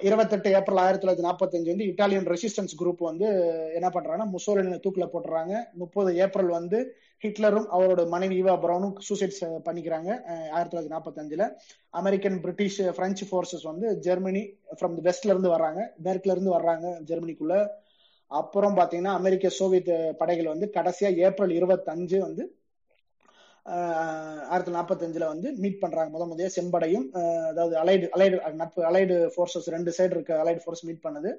இருபத்தெட்டு ஏப்ரல் ஆயிரத்தி தொள்ளாயிரத்தி நாற்பத்தஞ்சு வந்து இட்டாலியன் ரெசிஸ்டன்ஸ் குரூப் வந்து என்ன பண்றாங்கன்னா முசோலினி தூக்கில போட்டுறாங்க. முப்பது ஏப்ரல் வந்து ஹிட்லரும் அவரோட மனைவி ஈவா பிரவுனும் சூசைட் பண்ணிக்கிறாங்க ஆயிரத்தி தொள்ளாயிரத்தி நாற்பத்தஞ்சுல. அமெரிக்கன் பிரிட்டிஷ் பிரெஞ்சு ஃபோர்ஸஸ் வந்து ஜெர்மனி ஃப்ரம் தி வெஸ்ட்ல இருந்து வர்றாங்க. மேற்குல இருந்து வர்றாங்க ஜெர்மனிக்குள்ள. அப்புறம் பாத்தீங்கன்னா அமெரிக்க சோவியத் படைகள் வந்து கடைசியா ஏப்ரல் இருபத்தஞ்சு வந்து ஆயிரத்தி நாற்பத்தி வந்து மீட் பண்றாங்க. முத முதல்ல செம்படையும் அதாவது அலைடு அலைடு நட்பு அலைடு ஃபோர்ஸஸ் ரெண்டு சைடு இருக்க. அலைடு ஃபோர்ஸ் மீட் பண்ணுது.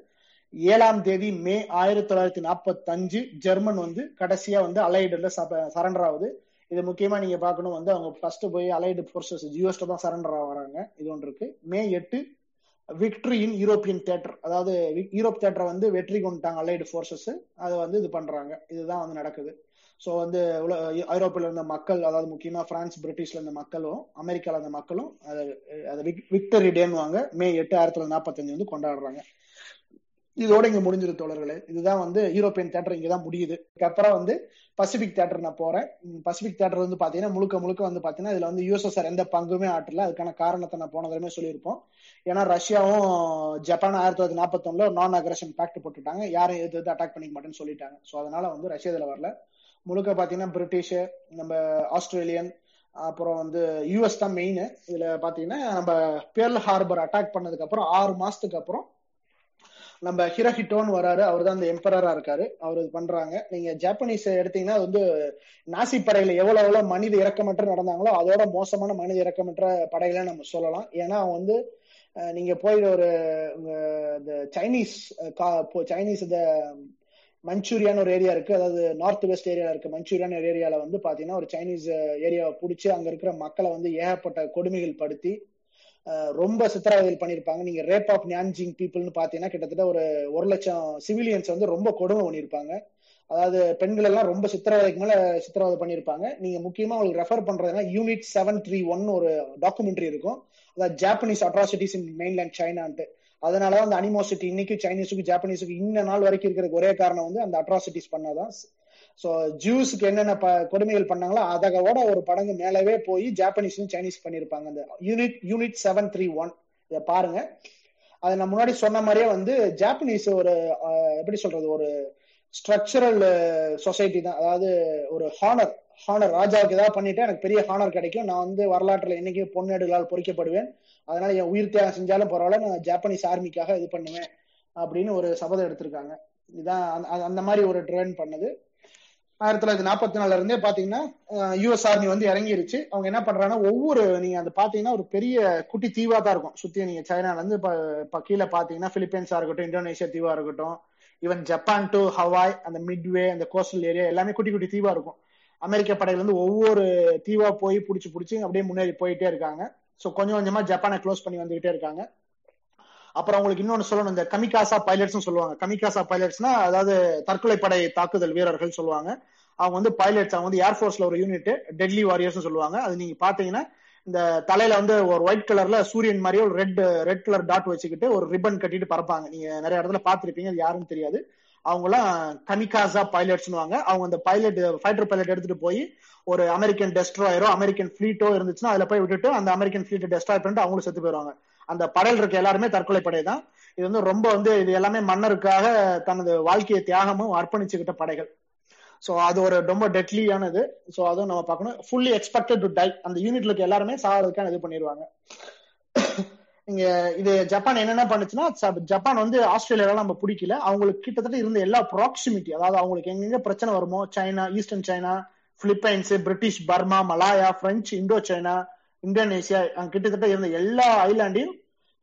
ஏழாம் தேதி மே ஆயிரத்தி தொள்ளாயிரத்தி நாற்பத்தஞ்சு ஜெர்மன் வந்து கடைசியா வந்து அலைடுல சரண்டர் ஆகுது. இது முக்கியமா நீங்க பாக்கணும் வந்து அவங்க ஃபர்ஸ்ட் போய் அலைடு ஃபோர்ஸஸ் யூஎஸ்ல தான் சரண்டர் ஆகிறாங்க இது ஒன்று இருக்கு. மே எட்டு விக்டரி இன் யூரோப்பியன் தேட்டர் அதாவது யூரோப் தேட்டரை வந்து வெற்றி கொண்டுட்டாங்க அலைடு ஃபோர்ஸஸ் அதை வந்து இது பண்றாங்க. இதுதான் வந்து நடக்குது. ஸோ வந்து ஐரோப்பில் இருந்த மக்கள் அதாவது முக்கியமா பிரான்ஸ் பிரிட்டிஷ்ல இருந்த மக்களும் அமெரிக்கால இருந்த மக்களும் அதை விக்டரி டேன்னுவாங்க. மே எட்டு ஆயிரத்தி தொள்ளாயிரத்தி நாற்பத்தஞ்சு வந்து கொண்டாடுறாங்க. இதோட இங்க முடிஞ்சிரு தோழர்களே. இதுதான் வந்து யூரோப்பியன் தேட்டர் இங்க தான் முடியுது அதுக்கப்புறம் வந்து பசிபிக் தேட்டர் நான் போறேன். பசிபிக் தேட்டர் வந்து பாத்தீங்கன்னா முழுக்க முழுக்க வந்து பாத்தீங்கன்னா இதுல வந்து யூஎஸ்எஸ்ஆர் எந்த பங்குமே ஆட்டல அதுக்கான காரணத்தை நான் போன தடவை சொல்லியிருப்போம். ஏன்னா ரஷ்யாவும் ஜப்பான் ஆயிரத்தி தொள்ளாயிரத்தி நாற்பத்தி ஒண்ணுல நான் அக்ரஷன் பேக்ட் போட்டுட்டாங்க. யாரும் எது எது அட்டாக் பண்ணிக்க மாட்டேன்னு சொல்லிட்டாங்க. ஸோ அதனால வந்து ரஷ்யா இதுல வரல. முழுக்க பாத்தீங்கன்னா பிரிட்டிஷ் நம்ம ஆஸ்திரேலியன் அப்புறம் வந்து யூஎஸ் தான் மெயின் இதுல பாத்தீங்கன்னா நம்ம பேர்ல் ஹார்பர் அட்டாக் பண்ணதுக்கு அப்புறம் ஆறு மாசத்துக்கு அப்புறம் நம்ம ஹிரஹிட்டோன்னு வராரு. அவர் தான் அந்த எம்பரரா இருக்காரு. அவர் இது பண்றாங்க. நீங்க ஜாப்பனீஸ் எடுத்தீங்கன்னா அது வந்து நாசி படையில எவ்வளவு எவ்வளவு மனித இறக்கமற்ற நடந்தாங்களோ அதோட மோசமான மனித இறக்கமற்ற படைகளை நம்ம சொல்லலாம். ஏன்னா வந்து நீங்க போய் ஒரு இந்த சைனீஸ் சைனீஸ் இந்த மஞ்சூரியான்னு ஒரு ஏரியா இருக்கு. அதாவது நார்த் வெஸ்ட் ஏரியா இருக்கு மஞ்சூரியான ஒரு ஏரியால வந்து பாத்தீங்கன்னா ஒரு சைனீஸ் ஏரியாவை பிடிச்சி அங்க இருக்கிற மக்களை வந்து ஏகப்பட்ட கொடுமைகள் படுத்தி ரொம்ப சித்திரவதைகள் பண்ணியிருப்பாங்க. நீங்க ரேப் ஆஃப் நியான்ஜிங் பீப்புள்னு பாத்தீங்கன்னா கிட்டத்தட்ட ஒரு ஒரு லட்சம் சிவிலியன்ஸ் வந்து ரொம்ப கொடுமை பண்ணியிருப்பாங்க. அதாவது பெண்கள் எல்லாம் ரொம்ப சித்திரவதைக்கு மேல சித்திரவதை பண்ணியிருப்பாங்க. நீங்க முக்கியமா உங்களுக்கு ரெஃபர் பண்றதுன்னா யூனிட் செவன் த்ரீ ஒன் ஒரு டாக்குமெண்ட்ரி இருக்கும். அதாவது ஜாப்பனீஸ் அட்ராசிட்டிஸ் இன் மெயின்லேண்ட் சைனான்ட்டு அதனாலதான் அந்த அனிமோசிட்டி இன்னைக்கு சைனீஸுக்கு ஜாப்பனீஸுக்கு இன்ன நாள் வரைக்கும் இருக்கிற ஒரே காரணம் வந்து அந்த அட்ராசிட்டிஸ் பண்ணாதான். சோ ஜூஸுக்கு என்னென்ன கொடுமைகள் பண்ணாங்களோ அதோட ஒரு படங்கு மேலவே போய் ஜாப்பனீஸும் சைனீஸ் பண்ணிருப்பாங்க அந்த unit unit seven three one இதை பாருங்க. அதை நான் முன்னாடி சொன்ன மாதிரியே வந்து ஜாப்பனீஸ் ஒரு எப்படி சொல்றது ஒரு ஸ்ட்ரக்சரல் சொசைட்டி uh, தான். அதாவது ஒரு ஹானர் ஹானர் ராஜாவுக்கு ஏதாவது பண்ணிட்டு எனக்கு பெரிய ஹானர் கிடைக்கும். நான் வந்து வரலாற்றுல என்னைக்கும் பொன்னேடுகளால் பொறிக்கப்படுவேன். அதனால என் உயிர் தியாகம் செஞ்சாலும் பரவாயில்ல நான் ஜாப்பனீஸ் ஆர்மிக்காக இது பண்ணுவேன் அப்படின்னு ஒரு சபதம் எடுத்திருக்காங்க. இதுதான் அந்த மாதிரி ஒரு ட்ரெயின் பண்ணது. ஆயிரத்தி தொள்ளாயிரத்தி நாற்பத்தி நாலுல இருந்தே பாத்தீங்கன்னா யூஎஸ் ஆர்மி வந்து இறங்கிருச்சு. அவங்க என்ன பண்றாங்கன்னா ஒவ்வொரு நீங்க அந்த பாத்தீங்கன்னா ஒரு பெரிய குட்டி தீவா தான் இருக்கும். சுத்தி நீங்க சைனால இருந்து கீழே பாத்தீங்கன்னா பிலிப்பைன்ஸா இருக்கட்டும் இந்தோனேஷியா தீவா இருக்கட்டும் ஈவன் ஜப்பான் டு ஹவாய் அந்த மிட்வே அந்த கோஸ்டல் ஏரியா எல்லாமே குட்டி குட்டி தீவா இருக்கும். அமெரிக்க படையில வந்து ஒவ்வொரு தீவா போய் பிடிச்சி பிடிச்சி அப்படியே முன்னேறி போயிட்டே இருக்காங்க. ஸோ கொஞ்சம் கொஞ்சமா ஜப்பானை க்ளோஸ் பண்ணி வந்துகிட்டே இருக்காங்க. அப்புறம் உங்களுக்கு இன்னொன்று சொல்லணும் இந்த கமிகாசா பைலட்ஸ் சொல்லுவாங்க. கமிகாசா பைலட்ஸ்னா அதாவது தற்கொலை படை தாக்குதல் வீரர்கள் சொல்லுவாங்க. அவங்க வந்து பைலட்ஸ் அவங்க வந்து ஏர்ஃபோர்ஸ்ல ஒரு யூனிட் டெட்லி வாரியர்ஸ் சொல்லுவாங்க. அது நீங்க பாத்தீங்கன்னா இந்த தலையில வந்து ஒரு ஒயிட் கலர்ல சூரியன் மாதிரியே ஒரு ரெட் ரெட் கலர் டாட் வச்சுக்கிட்டு ஒரு ரிப்பன் கட்டிட்டு பறப்பாங்க. நீங்க நிறைய இடத்துல பாத்திருப்பீங்க அது யாருன்னு தெரியாது. அவங்க எல்லாம் கமிகாசா பைலட்ஸ்னுவாங்க அவங்க அந்த பைலட் ஃபைட்டர் பைலட் எடுத்துட்டு போய் ஒரு அமெரிக்கன் டெஸ்ட்ராயரோ அமெரிக்கன் ஃபிளீட்டோ இருந்துச்சுன்னா அதுல போய் விட்டுட்டு அந்த அமெரிக்கன் ஃபிளீட்டை டெஸ்ட்ராய் பண்ணிட்டு அவங்களும் செத்து போயிருவாங்க அந்த படையில் இருக்க எல்லாருமே தற்கொலை படை தான். இது வந்து ரொம்ப வந்து இது எல்லாமே மன்னருக்காக தனது வாழ்க்கையை தியாகமும் அர்ப்பணிச்சுக்கிட்ட படைகள். ஸோ அது ஒரு ரொம்ப டெட்லியானது ஸோ அதுவும் நம்ம பார்க்கணும். ஃபுல்லி எக்ஸ்பெக்டட் டு டை அந்த யூனிட்ல இருக்க எல்லாருமே சாகிறதுக்கான இது பண்ணிடுவாங்க. இங்க இது ஜப்பான் என்னென்ன பண்ணுச்சுன்னா ஜப்பான் வந்து ஆஸ்திரேலியால நம்ம பிடிக்கல. அவங்களுக்கு கிட்டத்தட்ட இருந்த எல்லா ப்ராக்சிமிட்டி அதாவது அவங்களுக்கு எங்கெங்க பிரச்சனை வருமோ China eastern China Philippines British Burma Malaya French Indochina Indonesia கிட்டத்தட்ட இருந்த எல்லா ஐலாண்டையும்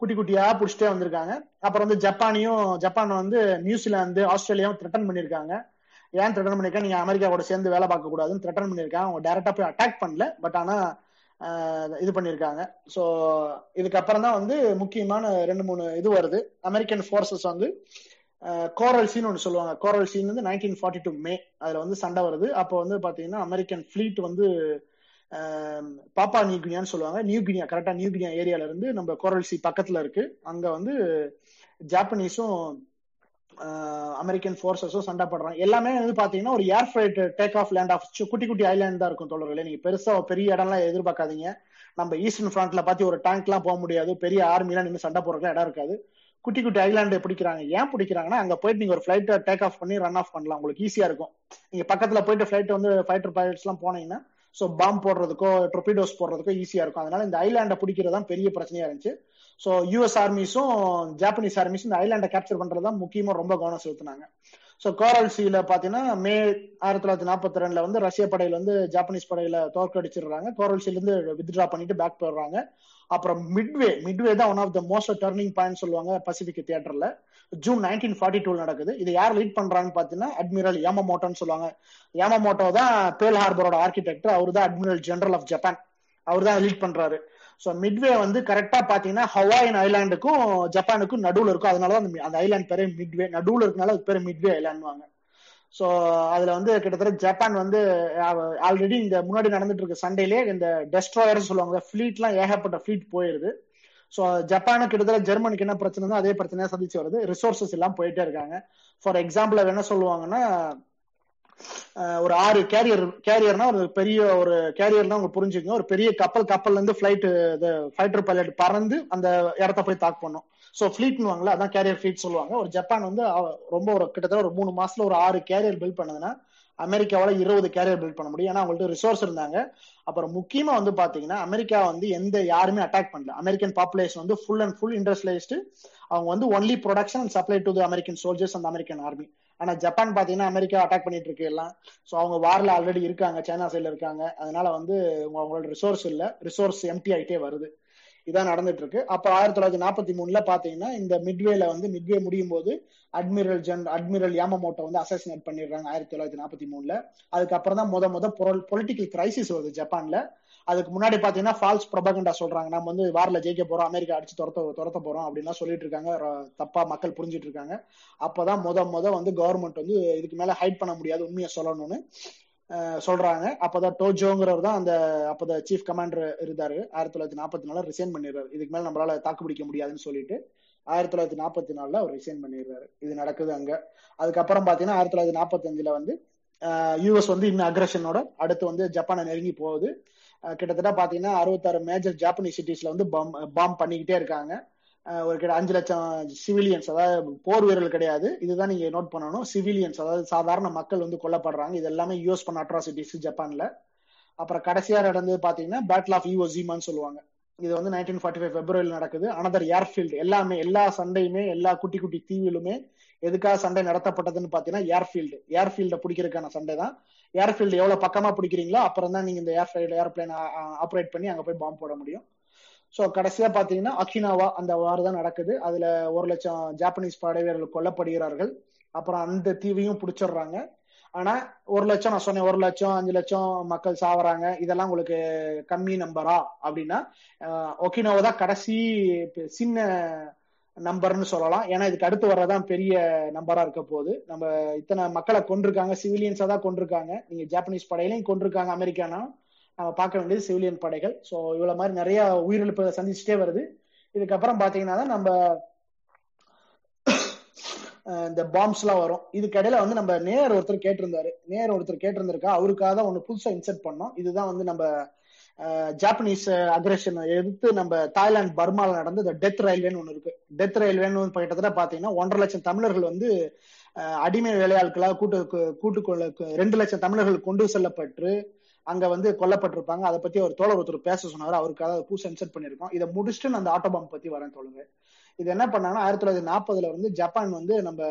குட்டி குட்டியா புடிச்சிட்டே வந்திருக்காங்க. அப்புறம் வந்து ஜப்பானையும் ஜப்பான் வந்து நியூசிலாந்து ஆஸ்திரேலியாவும் த்ரெட்டன் பண்ணிருக்காங்க. ஏன் த்ரெட்டன் பண்ணிருக்காங்க நீங்க அமெரிக்கா கூட சேர்ந்து வேலை பார்க்க கூடாதுன்னு த்ரெட்டன் பண்ணிருக்காங்க அவங்க டைரக்டா போய் அட்டாக் பண்ணல பட் ஆனா இது பண்ணிருக்காங்க. ஸோ இதுக்கப்புறம் தான் வந்து முக்கியமான ரெண்டு மூணு இது வருது. அமெரிக்கன் ஃபோர்ஸஸ் வந்து கோரல் சீன் ஒன்று சொல்லுவாங்க. கோரல் சீன் வந்து நைன்டீன் ஃபார்ட்டி டூ மே அதுல வந்து சண்டை வருது. அப்போ வந்து பாத்தீங்கன்னா அமெரிக்கன் ஃபிளீட் வந்து பாப்பா நியூகினியான்னு சொல்லுவாங்க. நியூகினியா கரெக்டா நியூகினியா ஏரியால இருந்து நம்ம கோரல் சி பக்கத்துல இருக்கு. அங்க வந்து ஜாப்பனீஸும் அமெரிக்கன் ஃபோர்ஸஸும் சண்டை போடுறாங்க. எல்லாமே வந்து பாத்தீங்கன்னா ஒரு air flight take off land off குட்டி குட்டி ஐலாண்ட் தான் இருக்கும் தோழர்களே. நீங்க பெருசா பெரிய இடம்லாம் எதிர்பார்க்காதீங்க. நம்ம ஈஸ்டர்ன் ஃப்ரண்ட்ல பார்த்து ஒரு டேங்க் எல்லாம் போக முடியாது. பெரிய ஆர்மிலாம் நின்று சண்டை போடுறதுக்கு இடம் இருக்காது. குட்டி குட்டி ஐலாண்டு பிடிக்கிறாங்க. ஏன் பிடிக்கிறாங்கன்னா அங்க போயிட்டு நீங்க ஒரு ஃபிளைட்டை டேக் ஆஃப் பண்ணி ரன் ஆஃப் பண்ணலாம். உங்களுக்கு ஈஸியா இருக்கும். நீங்க பக்கத்துல போயிட்டு ஃபிளைட் வந்து ஃபைட்டர் பைலட்ஸ் எல்லாம் போனீங்கன்னா ஸோ பாம்பு போடுறதுக்கோ ட்ரொபிடோஸ் போடுறதுக்கோ ஈஸியா இருக்கும். அதனால இந்த ஐலாண்டை பிடிக்கிறது தான் பெரிய பிரச்சனையா இருந்துச்சு. ஸோ யூஎஸ் ஆர்மிஸும் ஜாப்பனீஸ் ஆர்மிஸும் இந்த ஐலாண்டை கேப்சர் பண்றது தான் முக்கியமா ரொம்ப கவனம் செலுத்தினாங்க. ஸோ கோரல் சீல பாத்தீங்கன்னா மே ஆயிரத்தி தொள்ளாயிரத்தி நாற்பத்தி ரெண்டுல வந்து ரஷ்ய படையில வந்து ஜாப்பனீஸ் படையில தோற்கடிச்சிடுறாங்க. கோரல் சீல இருந்து வித்ட்ரா பண்ணிட்டு பேக் போயிடுறாங்க. அப்புறம் மிட்வே மிட்வே தான் one of the most turning point சொல்லுவாங்க பசிபிக் தியேட்டர்ல ஜூன் நைன்டீன் ஃபார்ட்டி டூ நடக்குது. இது யார் லீட் பண்றாங்கன்னு பாத்தீங்கன்னா அட்மிரல் யாமமோட்டோன்னு சொல்லுவாங்க. யாமமோட்டோ தான் பேல் ஹார்பரோட ஆர்கிடெக்டர் அவர் தான் அட்மிரல் ஜெனரல் ஆஃப் ஜப்பான் அவர் தான் லீட் பண்றாரு. ஸோ மிட்வே வந்து கரெக்டா பாத்தீங்கன்னா ஹவாயின் ஐலாண்டுக்கும் ஜப்பானுக்கும் நடுவுல இருக்கும். அதனாலதான் அந்த ஐலாண்ட் பேரே மிட்வே நடுவுல இருக்கனால அது பேர் மிட்வே ஐலாண்டுவாங்க ஸோ அதுல வந்து கிட்டத்தட்ட ஜப்பான் வந்து ஆல்ரெடி இந்த முன்னாடி நடந்துட்டு இருக்க சண்டையிலே இந்த டெஸ்ட்ராயர் சொல்லுவாங்க. ஃபிளீட் எல்லாம் ஏகப்பட்ட ஃபிளீட் போயிருது. ஸோ ஜப்பானுக்கு கிட்டத்தட்ட ஜெர்மனுக்கு என்ன பிரச்சனை அதே பிரச்சனையா சந்திச்சு வருது. ரிசோர்சஸ் எல்லாம் போயிட்டே இருக்காங்க. ஃபார் எக்ஸாம்பிள் என்ன சொல்லுவாங்கன்னா ஒரு ஆறு கேரியர் கேரியர்னா ஒரு பெரிய ஒரு கேரியர்னா உங்க புரிஞ்சுக்கங்க. ஒரு பெரிய கப்பல் கப்பல்ல இருந்து ஃபிளைட் ஃபைட்டர் பைலட் பறந்து அந்த இடத்த போய் தாக் பண்ணும். ஸோ ஃபிளீட்னுவாங்களா அதான் கேரியர் ஃபிளீட் சொல்லுவாங்க. ஒரு ஜப்பான் வந்து ரொம்ப ஒரு கிட்டத்தட்ட ஒரு மூணு மாசத்துல ஒரு ஆறு கேரியர் பில்ட் பண்ணதுன்னா அமெரிக்காவால இருபது கேரியர் பில்ட் பண்ண முடியும். ஏன்னா அவங்கள்ட்ட ரிசோர்ஸ் இருந்தாங்க. அப்புறம் முக்கியமா வந்து பாத்தீங்கன்னா அமெரிக்கா வந்து எந்த யாருமே அட்டாக் பண்ணல. அமெரிக்கன் பாப்புலேஷன் வந்து ஃபுல் அண்ட் ஃபுல் இண்டஸ்ட்ரியலைஸ்டு அவங்க வந்து only production and supply to the American soldiers அந்த அமெரிக்கன் ஆர்மி ஆனா ஜப்பான் பாத்தீங்கன்னா அமெரிக்கா அட்டாக் பண்ணிட்டு இருக்கு எல்லாம். ஸோ அவங்க வார்ல ஆல்ரெடி இருக்காங்க. சைனா சைடில் இருக்காங்க. அதனால வந்து அவங்களோட ரிசோர்ஸ் இல்ல. ரிசோர்ஸ் எம்டி ஆயிட்டே வருது. இதான் நடந்துட்டு இருக்கு அப்ப ஆயிரத்தி தொள்ளாயிரத்தி நாற்பத்தி மூணுல பாத்தீங்கன்னா இந்த மிட்வேல வந்து மிட்வே முடியும் போது அட்மிரல் ஜென் அட்மிரல் யாமமோட்டோ வந்து அசாசினேட் பண்ணிடுறாங்க ஆயிரத்தி தொள்ளாயிரத்தி நாற்பத்தி மூணுல. அதுக்கப்புறம் தான் முத முத பொலிட்டிக்கல் கிரைசிஸ் வருது ஜப்பான்ல. அதுக்கு முன்னாடி பாத்தீங்கன்னா ஃபால்ஸ் ப்ரொபகண்டா சொல்றாங்க. நம்ம வந்து வாரில் ஜெயிக்க போறோம் அமெரிக்கா அடிச்சு துரத்த துரத்த போறோம் அப்படின்னா சொல்லிட்டு இருக்காங்க. தப்பா மக்கள் புரிஞ்சிட்டு இருக்காங்க. அப்பதான் முத முத வந்து கவர்மெண்ட் வந்து இதுக்கு மேல ஹைட் பண்ண முடியாது உண்மையை சொல்லணும்னு சொல்றாங்க. அப்பதான் டோஜோங்கிறவர் தான் அந்த அப்பதான் சீஃப் கமாண்டர் இருந்தாரு. ஆயிரத்தி தொள்ளாயிரத்தி நாற்பத்தி நாலு ரிசைன் பண்ணிடுறாரு. இதுக்கு மேல நம்மளால தாக்கு பிடிக்க முடியாதுன்னு சொல்லிட்டு ஆயிரத்தி தொள்ளாயிரத்தி நாற்பத்தி நாலுல அவர் ரிசைன் பண்ணிடுறாரு. இது நடக்குது அங்க. அதுக்கப்புறம் பாத்தீங்கன்னா ஆயிரத்தி தொள்ளாயிரத்தி நாற்பத்தி அஞ்சுல வந்து யூஎஸ் வந்து இன்னும் அக்ரஷனோட அடுத்து வந்து ஜப்பானை நெருங்கி போகுது. கிட்டத்தட்ட பாத்தீங்கன்னா அறுபத்தாறு மேஜர் ஜாப்பனீஸ் சிட்டிஸ்ல வந்து பாம் பாம் பண்ணிக்கிட்டே இருக்காங்க. ஒரு கிட்ட அஞ்சு லட்சம் சிவிலியன்ஸ் அதாவது போர் வீரர்கள் கிடையாது. இதுதான் நீங்க நோட் பண்ணணும். சிவிலியன்ஸ் அதாவது சாதாரண மக்கள் வந்து கொல்லப்படுறாங்க. இது எல்லாமே யூஎஸ் பண்ண அட்ராசிட்டிஸ் ஜப்பான்ல அப்புறம் கடைசியா நடந்தது பாத்தீங்கன்னா பேட்டில் ஆஃப் ஈவோசிமான்னு சொல்லுவாங்க. இது வந்து நைன்டீன் ஃபார்ட்டி ஃபைவ் பிப்ரவரியில் நடக்குது. அனதர் ஏர்ஃபீல்டு எல்லாமே எல்லா சண்டையுமே எல்லா குட்டி குட்டி தீவிலுமே எதுக்காக சண்டை நடத்தப்பட்டதுன்னு பாத்தீங்கன்னா ஏர்ஃபீல்டு ஏர்ஃபீல்ட பிடிக்கிறதுக்கான சண்டை தான். ஏர்ஃபீல்டு எவ்வளவு பக்கமா பிடிக்கிறீங்களோ அப்புறம் தான் நீங்க இந்த ஏர்ஃபீல்டு ஏர்பிளைன் ஆப்ரேட் பண்ணி அங்க போய் பாம்பு போட முடியும். ஸோ கடைசியா பாத்தீங்கன்னா அகினாவா அந்த வார் தான் நடக்குது. அதுல ஒரு லட்சம் ஜாப்பனீஸ் படை வீரர்கள் கொல்லப்படுகிறார்கள். அப்புறம் அந்த தீவையும் பிடிச்சிடுறாங்க. ஆனா ஒரு லட்சம் நான் சொன்னேன் ஒரு லட்சம் அஞ்சு லட்சம் மக்கள் சாவறாங்க. இதெல்லாம் உங்களுக்கு கம்மி நம்பரா அப்படின்னா ஒக்கினோவா தான் கடைசி சின்ன நம்பர்னு சொல்லலாம். ஏன்னா இதுக்கு அடுத்து வர்றதான் பெரிய நம்பரா இருக்க போகுது. நம்ம இத்தனை மக்களை கொண்டிருக்காங்க சிவிலியன்ஸா தான் கொண்டிருக்காங்க நீங்க ஜாப்பனீஸ் படையிலையும் கொண்டிருக்காங்க அமெரிக்கானா? நம்ம பார்க்க வேண்டியது சிவிலியன் படைகள். ஸோ இவ்வளவு மாதிரி நிறைய உயிரிழப்பு சந்திச்சுட்டே வருது. இதுக்கப்புறம் பாத்தீங்கன்னா தான் நம்ம இந்த பாம்ஸ் எல்லாம் வரும் இதுக்கடையில வந்து நம்ம நேர் ஒருத்தர் கேட்டிருந்தாரு. நேர் ஒருத்தர் கேட்டிருந்திருக்கா? அவருக்காக தான் ஒண்ணு புதுசா இன்செர்ட் பண்ணோம். இதுதான் வந்து நம்ம ஜாப்பனீஸ் அக்ரஷன் எதிர்த்து நம்ம தாய்லாந்து பர்மால நடந்த இந்த டெத் ரயில்வேன்னு ஒண்ணு இருக்கு. டெத் ரயில்வேன்னு கிட்டத்தட்ட பாத்தீங்கன்னா ஒன்றரை லட்சம் தமிழர்கள் வந்து அடிமை வேலையாட்களாக கூட்டு கூட்டு கொள்ள ரெண்டு லட்சம் தமிழர்கள் கொண்டு செல்லப்பட்டு அங்க வந்து கொல்லப்பட்டிருப்பாங்க. அதை பத்தி ஒரு தோழர் ஒருத்தர் பேச சொன்னாரு. அவருக்காக பூ சென்சர் பண்ணிருக்கோம் இதை முடிச்சுட்டு நான் அந்த ஆட்டோபாம் பத்தி வரேன் தோழுங்க இது என்ன பண்ணாங்கன்னா ஆயிரத்தி தொள்ளாயிரத்தி நாற்பதுல வந்து ஜப்பான் வந்து நம்ம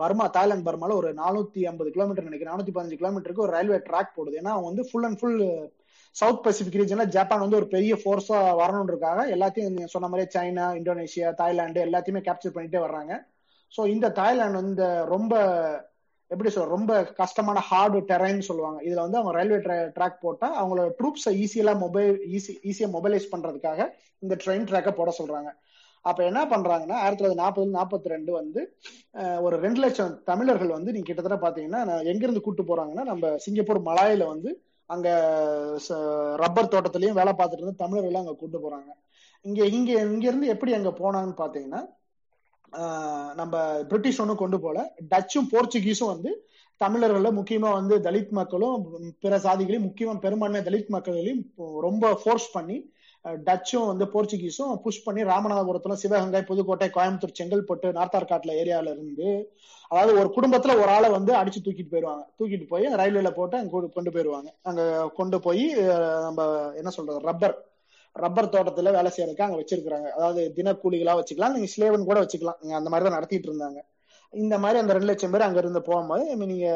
பர்மா தாய்லாந்து பர்மால ஒரு நானூத்தி ஐம்பது கிலோமீட்டர் நினைக்கிறேன். நானூத்தி பதினஞ்சு கிலோமீட்டருக்கு ஒரு ரயில்வே ட்ராக் போடுது. ஏன்னா அவங்க வந்து full and full south Pacific ரீஜன்ல Japan வந்து ஒரு பெரிய ஃபோர்ஸா வரணுன்றக்காக எல்லாத்தையும் சொன்ன மாதிரி சைனா இந்தோனேஷியா தாய்லாந்து எல்லாத்தையுமே கேப்சர் பண்ணிட்டே வர்றாங்க. ஸோ இந்த தாய்லாந்து வந்து ரொம்ப எப்படி சொல்ற ரொம்ப கஷ்டமான ஹார்டு டெரைன் சொல்லுவாங்க. இதுல வந்து அவங்க ரயில்வே ட்ராக் போட்டா அவங்களோட ட்ரூப்ஸை ஈஸியெல்லாம் மொபைல் ஈஸி ஈஸியா மொபைலைஸ் பண்றதுக்காக இந்த ட்ரெயின் ட்ராக்கை போட சொல்றாங்க. அப்ப என்ன பண்றாங்கன்னா ஆயிரத்தி தொள்ளாயிரத்தி நாற்பது நாற்பத்தி ரெண்டு வந்து ஒரு ரெண்டு லட்சம் தமிழர்கள் வந்து நீங்க கிட்டத்தட்ட பாத்தீங்கன்னா எங்க இருந்து கூட்டு போறாங்கன்னா நம்ம சிங்கப்பூர் மலாயில வந்து அங்க ரப்பர் தோட்டத்திலயும் வேலை பார்த்துட்டு இருந்து தமிழர்கள் அங்க கூட்டு போறாங்க. இங்க இங்க இங்க இருந்து எப்படி அங்க போனாங்கன்னு பாத்தீங்கன்னா நம்ம பிரிட்டிஷ் ஒன்றும் கொண்டு போல. டச்சும் போர்ச்சுகீஸும் வந்து தமிழர்கள முக்கியமா வந்து தலித் மக்களும் பிற சாதிகளையும் முக்கியமா பெரும்பான்மை தலித் மக்களையும் ரொம்ப ஃபோர்ஸ் பண்ணி டச்சும் வந்து போர்ச்சுகீஸும் புஷ் பண்ணி ராமநாதபுரத்துல சிவகங்கை புதுக்கோட்டை கோயம்புத்தூர் செங்கல்பட்டு நார்த்தார்காட்ல ஏரியால இருந்து அதாவது ஒரு குடும்பத்துல ஒரு ஆளை வந்து அடிச்சு தூக்கிட்டு போயிருவாங்க தூக்கிட்டு போய் ரயில்வேல போட்டு அங்க கொண்டு போயிருவாங்க அங்க கொண்டு போய் நம்ம என்ன சொல்றது ரப்பர் ரப்பர் தோட்டத்துல வேலை செய்யறதுக்கு அங்க வச்சிருக்காங்க அதாவது தினக்கூலிகளா வச்சுக்கலாம். நீங்க ஸ்லேவன் கூட வச்சுக்கலாம். நீங்க அந்த மாதிரி தான் நடத்திட்டு இருந்தாங்க. இந்த மாதிரி அந்த ரெண்டு லட்சம் பேர் அங்க இருந்து போகும்போது நீங்க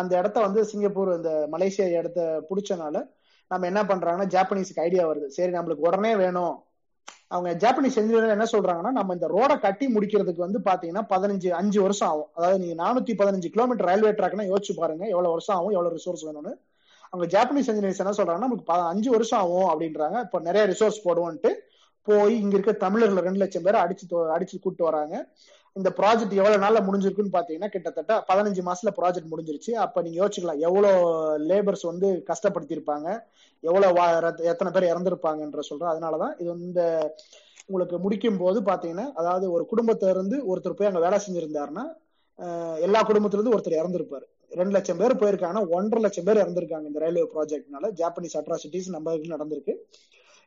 அந்த இடத்த வந்து சிங்கப்பூர் இந்த மலேசியா இடத்த பிடிச்சனால நம்ம என்ன பண்றாங்கன்னா ஜாப்பனீஸுக்கு ஐடியா வருது. சரி நம்மளுக்கு உடனே வேணும். அவங்க ஜாப்பனீஸ் இன்ஜினியர் என்ன சொல்றாங்கன்னா நம்ம இந்த ரோட கட்டி முடிக்கிறதுக்கு வந்து பாத்தீங்கன்னா பதினஞ்சு அஞ்சு வருஷம் ஆகும். அதாவது நீங்க நானூத்தி பதினஞ்சு கிலோமீட்டர் ரயில்வே ட்ராக்னா யோசிச்சு பாருங்க எவ்வளவு வருஷம் ஆகும் எவ்வளவு ரிசோர்ஸ் வேணும்னு. அவங்க ஜாப்பனீஸ் இன்ஜினியர்ஸ் என்ன சொல்றாங்கன்னா நமக்கு அஞ்சு வருஷம் ஆகும் அப்படின்றாங்க. இப்போ நிறைய ரிசோர்ஸ் போடுவோன்ட்டு போய் இங்க இருக்க தமிழர்கள் ரெண்டு லட்சம் பேர் அடிச்சு அடிச்சு கூப்பிட்டு வராங்க. இந்த ப்ராஜெக்ட் எவ்வளவு நாள்ல முடிஞ்சிருக்குன்னு பாத்தீங்கன்னா கிட்டத்தட்ட பதினஞ்சு மாசத்துல ப்ராஜெக்ட் முடிஞ்சிருச்சு. அப்ப நீங்க யோசிச்சுக்கலாம் எவ்வளவு லேபர்ஸ் வந்து கஷ்டப்படுத்திருப்பாங்க எவ்வளவு எத்தனை பேர் இறந்துருப்பாங்கன்ற சொல்றோம் அதனாலதான் இது இந்த உங்களுக்கு முடிக்கும் போது பாத்தீங்கன்னா அதாவது ஒரு குடும்பத்துல இருந்து ஒருத்தர் போய் அங்க வேலை செஞ்சிருந்தாருன்னா எல்லா குடும்பத்துல இருந்து ஒருத்தர் இறந்திருப்பாரு. ரெண்டு லட்சம் பேர் போயிருக்காங்கன்னா ஒன்றரை லட்சம் பேர் இறந்திருக்காங்க இந்த ரயில்வே ப்ராஜெக்ட்னால ஜாப்பனீஸ் அட்ராசிட்டிஸ் நம்ம நடந்திருக்கு.